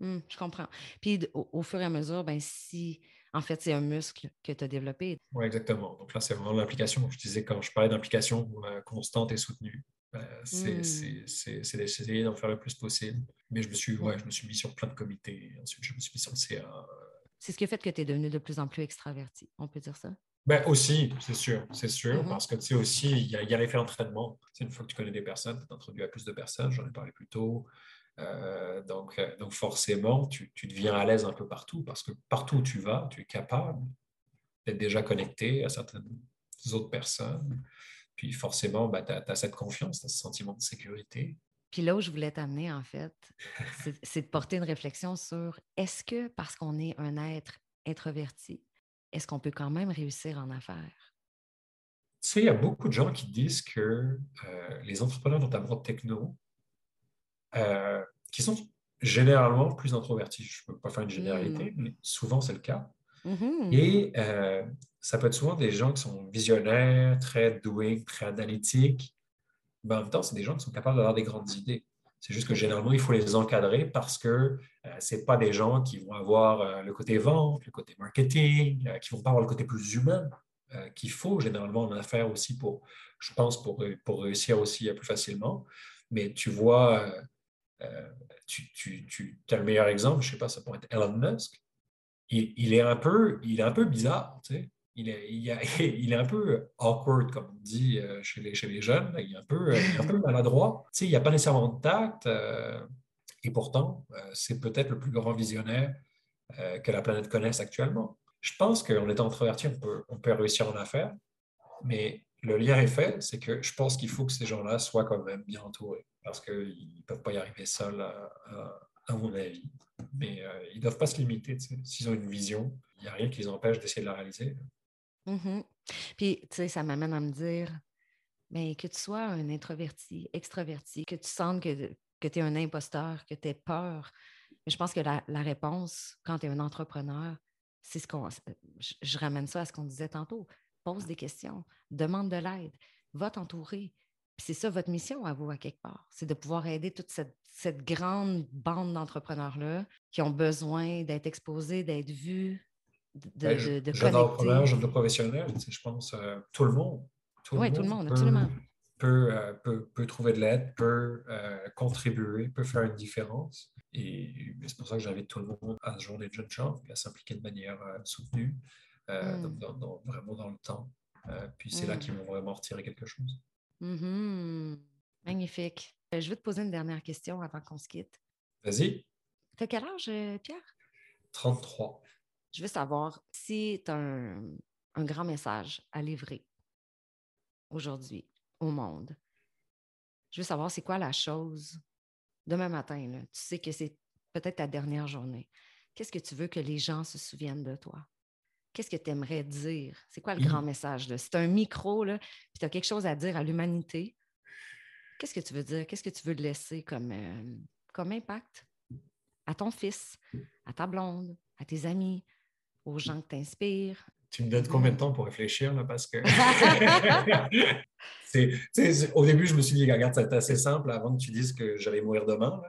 Mmh, je comprends. Puis au, fur et à mesure, ben, si en fait c'est un muscle que tu as développé. Oui, exactement. Donc là, c'est vraiment l'implication. Je disais quand je parlais d'implication euh, constante et soutenue. Ben, mmh. c'est d'essayer d'en faire le plus possible. Mais je me, suis, ouais, je me suis mis sur plein de comités. Ensuite, je me suis mis sur le CA. C'est ce qui a fait que tu es devenu de plus en plus extraverti, on peut dire ça? Ben aussi, c'est sûr, c'est sûr, mm-hmm. parce que tu sais aussi, il y a, l'effet entraînement. une fois que tu connais des personnes, tu t'introduis à plus de personnes, j'en ai parlé plus tôt. Euh, donc, euh, donc forcément, tu, tu deviens à l'aise un peu partout, parce que partout où tu vas, tu es capable d'être déjà connecté à certaines autres personnes. Puis forcément, ben, tu as, cette confiance, tu as ce sentiment de sécurité. Puis là où je voulais t'amener, en fait, c'est de porter une réflexion sur est-ce que parce qu'on est un être introverti, est-ce qu'on peut quand même réussir en affaires? Tu sais, il y a beaucoup de gens qui disent que euh, les entrepreneurs, notamment techno, euh, qui sont généralement plus introvertis. Je ne peux pas faire une généralité, mmh. mais souvent c'est le cas. Mmh Et euh, ça peut être souvent des gens qui sont visionnaires, très doués, très analytiques, mais en même temps, c'est des gens qui sont capables d'avoir des grandes idées. C'est juste que généralement, il faut les encadrer parce que euh, ce n'est pas des gens qui vont avoir euh, le côté vente, le côté marketing, qui ne vont pas avoir le côté plus humain qu'il faut généralement en affaires aussi pour, je pense, pour, pour réussir aussi plus facilement. Mais tu vois, tu, tu, tu as le meilleur exemple, je ne sais pas, ça pourrait être Elon Musk. Il, est, un peu, il est un peu bizarre, tu sais. Il est, il, est un peu awkward, comme on dit euh, chez les, chez les jeunes. Il est un peu, un peu maladroit. Tu sais, il n'y a pas nécessairement de tact. Euh, et pourtant, euh, c'est peut-être le plus grand visionnaire que la planète connaisse actuellement. Je pense qu'en étant introverti, on peut, on peut réussir en affaires. Mais le lien est fait, c'est que je pense qu'il faut que ces gens-là soient quand même bien entourés parce qu'ils ne peuvent pas y arriver seuls, à, mon avis. Mais euh, ils ne doivent pas se limiter. S'ils ont une vision, il n'y a rien qui les empêche d'essayer de la réaliser. Mm-hmm. Puis, tu sais, ça m'amène à me dire, mais que tu sois un introverti, extraverti, que tu sens que, tu es un imposteur, que tu aies peur. Mais je pense que la, réponse, quand tu es un entrepreneur, c'est ce qu'on. Je, ramène ça à ce qu'on disait tantôt. Pose des questions, demande de l'aide, va t'entourer, c'est ça votre mission à vous, à quelque part. C'est de pouvoir aider toute cette, grande bande d'entrepreneurs-là qui ont besoin d'être exposés, d'être vus, de, ben, de, de connecter. Jeunes professionnels, je pense, euh, tout le monde. oui, tout le monde, absolument. Euh, peut, peut, trouver de l'aide, peut euh, contribuer, peut faire une différence. Et c'est pour ça que j'invite tout le monde à ce journée de jeunes gens, à s'impliquer de manière soutenue, mmh. vraiment dans le temps. puis c'est là mmh. qu'ils vont vraiment retirer quelque chose. Mmh Magnifique. Euh, je vais te poser une dernière question avant qu'on se quitte. Vas-y. Tu as quel âge, euh, Pierre? 33. Je veux savoir si tu as un, grand message à livrer aujourd'hui au monde. Je veux savoir c'est quoi la chose demain matin. Là, tu sais que c'est peut-être ta dernière journée. Qu'est-ce que tu veux que les gens se souviennent de toi? Qu'est-ce que tu aimerais dire? C'est quoi le grand message? C'est un micro, là, puis tu as quelque chose à dire à l'humanité. Qu'est-ce que tu veux dire? Qu'est-ce que tu veux laisser comme, euh, comme impact à ton fils, à ta blonde, à tes amis, aux gens que tu inspires? Tu me donnes combien de temps pour réfléchir, là, parce que au début, je me suis dit, regarde, c'est assez simple avant que tu dises que j'allais mourir demain.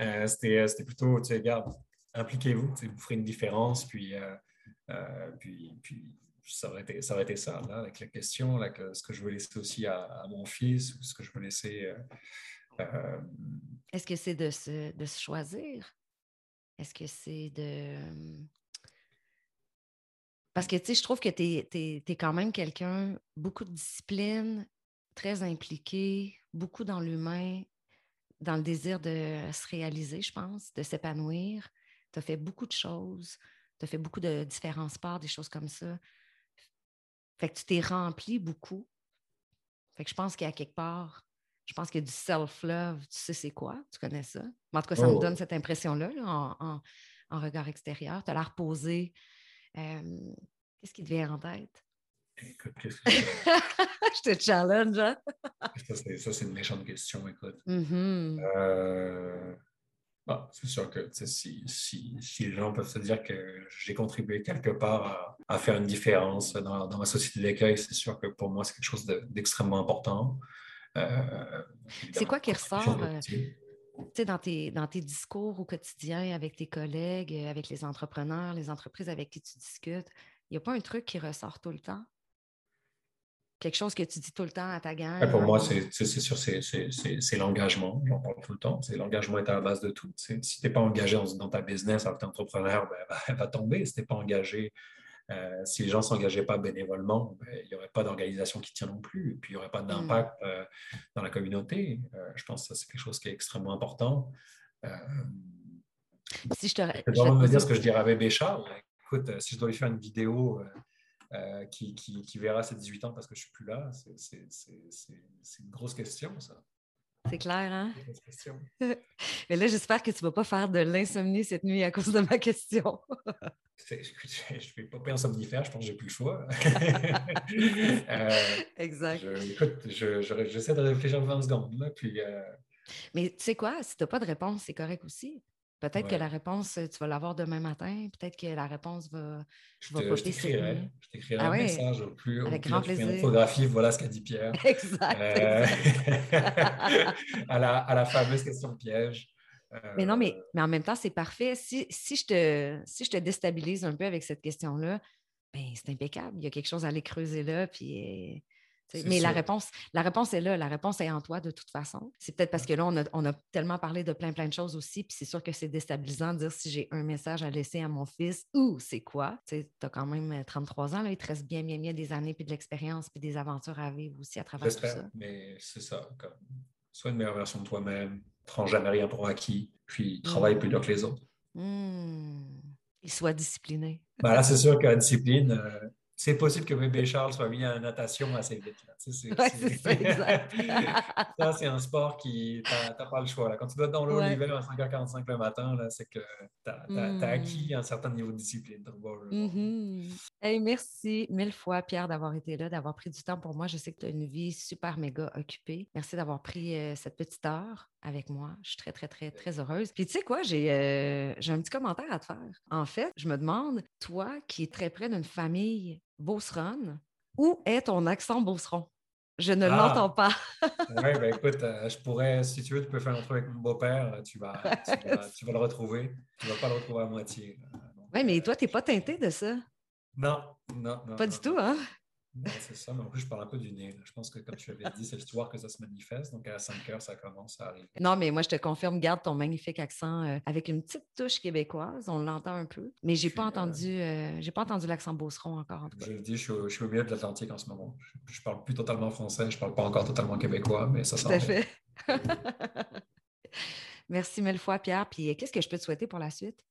Euh, c'était plutôt, tu sais, regarde, impliquez-vous, vous ferez une différence, puis euh, euh, puis, puis ça, aurait été, ça là, avec la question, là, que, ce que je veux laisser aussi à, mon fils, ou ce que je veux laisser. Euh, euh, Est-ce que c'est de se, de se choisir? Est-ce que c'est de. Parce que, tu sais, je trouve que tu es, quand même quelqu'un, beaucoup de discipline, très impliqué, beaucoup dans l'humain, dans le désir de se réaliser, je pense, de s'épanouir. Tu as fait beaucoup de choses tu as fait beaucoup de différents sports, des choses comme ça. Fait que tu t'es rempli beaucoup. Fait que je pense qu'il y a quelque part, je pense qu'il y a du self-love. Tu sais c'est quoi? Tu connais ça? en tout cas, ça me oh. donne cette impression-là en, regard extérieur. Tu as l'air posé. Qu'est-ce qui te vient en tête? Écoute, qu'est-ce que Je te challenge, hein? ça, c'est une méchante question, écoute. Mm-hmm. euh... Ah, c'est sûr que si, si, les gens peuvent se dire que j'ai contribué quelque part à, faire une différence dans, dans ma société d'accueil, c'est sûr que pour moi, c'est quelque chose d'extrêmement important. Euh, c'est quoi qui ressort euh, dans, tes, dans tes discours au quotidien avec tes collègues, avec les entrepreneurs, les entreprises avec qui tu discutes? Il n'y a pas un truc qui ressort tout le temps? Quelque chose que tu dis tout le temps à ta gang? pour moi, c'est sûr, c'est l'engagement. J'en parle tout le temps. L'engagement est à la base de tout. Si tu n'es pas engagé dans, ta business en tant qu'entrepreneur, ben, elle va tomber. Si tu n'es pas engagé, euh, si les gens ne s'engageaient pas bénévolement, ben, il n'y aurait pas d'organisation qui tient non plus. Et puis, il n'y aurait pas d'impact hmm. euh, dans la communauté. Euh, je pense que c'est quelque chose qui est extrêmement important. si je te. Je vais me dire ce que je dirais à Bébé Charles. Écoute, si je dois lui faire une vidéo euh, qui, qui, verra ses 18 ans parce que je suis plus là? C'est une grosse question, ça. C'est clair, hein? Mais là, j'espère que tu ne vas pas faire de l'insomnie cette nuit à cause de ma question. je ne vais pas payer en somnifère, je pense que j'ai plus le choix. Euh, exact. écoute, j'essaie de réfléchir 20 secondes. Là, puis, euh, Mais tu sais quoi, si tu n'as pas de réponse, c'est correct aussi. Peut-être que la réponse, tu vas l'avoir demain matin. Peut-être que la réponse va, je va Je t'écrirai ah un message au plus. Avec grand plaisir. Une photographie, voilà ce qu'a dit Pierre. Exact. Euh, à, la, à, la, fameuse question piège. Mais non, mais, euh, mais en même temps, c'est parfait. Si, si, je te, si je te déstabilise un peu avec cette question-là, ben, c'est impeccable. Il y a quelque chose à aller creuser là. Puis, mais la réponse, la réponse est là. La réponse est en toi de toute façon. C'est peut-être parce que là, on a, tellement parlé de plein, plein de choses aussi. Puis c'est sûr que c'est déstabilisant de dire si j'ai un message à laisser à mon fils ou c'est quoi. Tu as quand même 33 euh, ans. Là, il te reste bien, bien, bien des années, puis de l'expérience, puis des aventures à vivre aussi à travers tout ça. Mais c'est ça. Comme, sois une meilleure version de toi-même. Prends jamais rien pour acquis. Puis travaille plus dur que les autres. Mmh. Et sois discipliné. Ben là, c'est sûr que la discipline, euh, c'est possible que bébé Charles soit mis en natation assez vite. c'est ça, exact. ça, c'est un sport qui, tu n'as pas le choix. Là. Quand tu dois être dans l'eau l'hiver à 5h45 le matin, c'est que tu as, hmm. acquis un certain niveau de discipline. Mm-hmm. merci mille fois, Pierre, d'avoir été là, d'avoir pris du temps pour moi. Je sais que tu as une vie super méga occupée. Merci d'avoir pris euh, cette petite heure avec moi. Je suis très, très, très, très heureuse. Puis tu sais quoi, j'ai euh, j'ai un petit commentaire à te faire. En fait, je me demande, toi qui es très près d'une famille beauceronne, où est ton accent beauceron? Je ne ah! l'entends pas. oui, ben écoute, euh, je pourrais, si tu veux, tu peux faire un truc avec mon beau-père, tu vas, tu, vas, le retrouver. Tu ne vas pas le retrouver à moitié. Oui, mais toi, tu n'es pas teinté de ça? Non, non, non. Pas du tout, hein? C'est ça, mais en plus, je parle un peu du nez. Je pense que, comme tu avais dit, c'est l'histoire que ça se manifeste. Donc, à 5 heures, ça commence à arriver. Non, mais moi, je te confirme, garde ton magnifique accent euh, avec une petite touche québécoise. On l'entend un peu. Mais j'ai pas, entendu, euh, j'ai pas entendu l'accent beauceron encore, en tout cas. Je le dis, je suis, au milieu de l'Atlantique en ce moment. Je, ne parle plus totalement français, je parle pas encore totalement québécois, mais ça sent. Tout fait. Merci mille fois, Pierre. Puis, qu'est-ce que je peux te souhaiter pour la suite?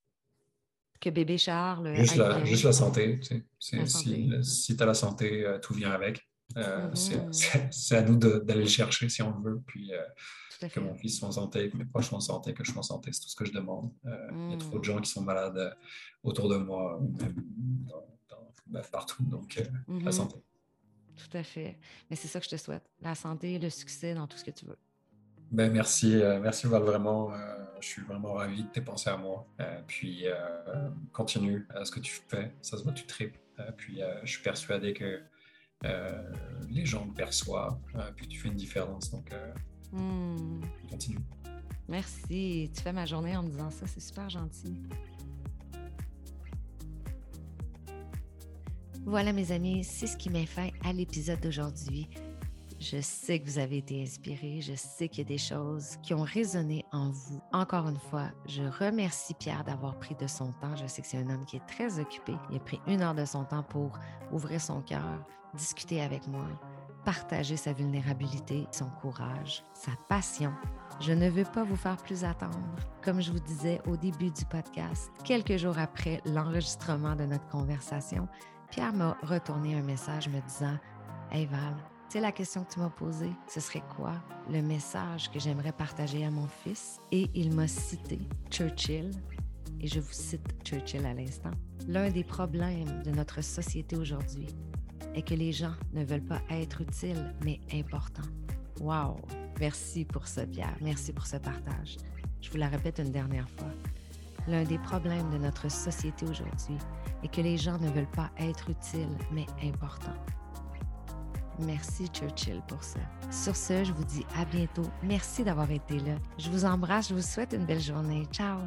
Que bébé Charles. Juste, la, juste la, santé. Tu sais. Si, tu as la santé, euh, tout vient avec. Euh, mm-hmm. C'est à nous d'aller le chercher si on le veut. Puis euh, que mon fils soit en santé, que mes proches soient en santé, que je sois en santé, c'est tout ce que je demande. Il y a trop de mm. gens qui sont malades autour de moi, même ben, partout. Donc, la mm-hmm. santé. Tout à fait. Mais c'est ça que je te souhaite. La santé, le succès dans tout ce que tu veux. Ben, merci, merci Val, vraiment je suis vraiment ravi de tes pensées à moi. Euh, puis euh, continue à ce que tu fais. Ça se voit, tu tripes. Euh, puis je suis persuadé que les gens le perçoivent. puis tu fais une différence. Donc hmm. continue. Merci. Tu fais ma journée en me disant ça. C'est super gentil. Voilà mes amis, c'est ce qui met fin à l'épisode d'aujourd'hui. Je sais que vous avez été inspirés. Je sais qu'il y a des choses qui ont résonné en vous. Encore une fois, je remercie Pierre d'avoir pris de son temps. Je sais que c'est un homme qui est très occupé. Il a pris une heure de son temps pour ouvrir son cœur, discuter avec moi, partager sa vulnérabilité, son courage, sa passion. Je ne veux pas vous faire plus attendre. Comme je vous disais au début du podcast, quelques jours après l'enregistrement de notre conversation, Pierre m'a retourné un message me disant Hey Val, tu sais, la question que tu m'as posée, ce serait quoi? Le message que j'aimerais partager à mon fils? Et il m'a cité Churchill, et je vous cite Churchill à l'instant. L'un des problèmes de notre société aujourd'hui est que les gens ne veulent pas être utiles, mais importants. Wow! Merci pour ce, Pierre. Merci pour ce partage. Je vous la répète une dernière fois. L'un des problèmes de notre société aujourd'hui est que les gens ne veulent pas être utiles, mais importants. Merci Churchill pour ça. Sur ce, je vous dis à bientôt. Merci d'avoir été là. Je vous embrasse. Je vous souhaite une belle journée. Ciao.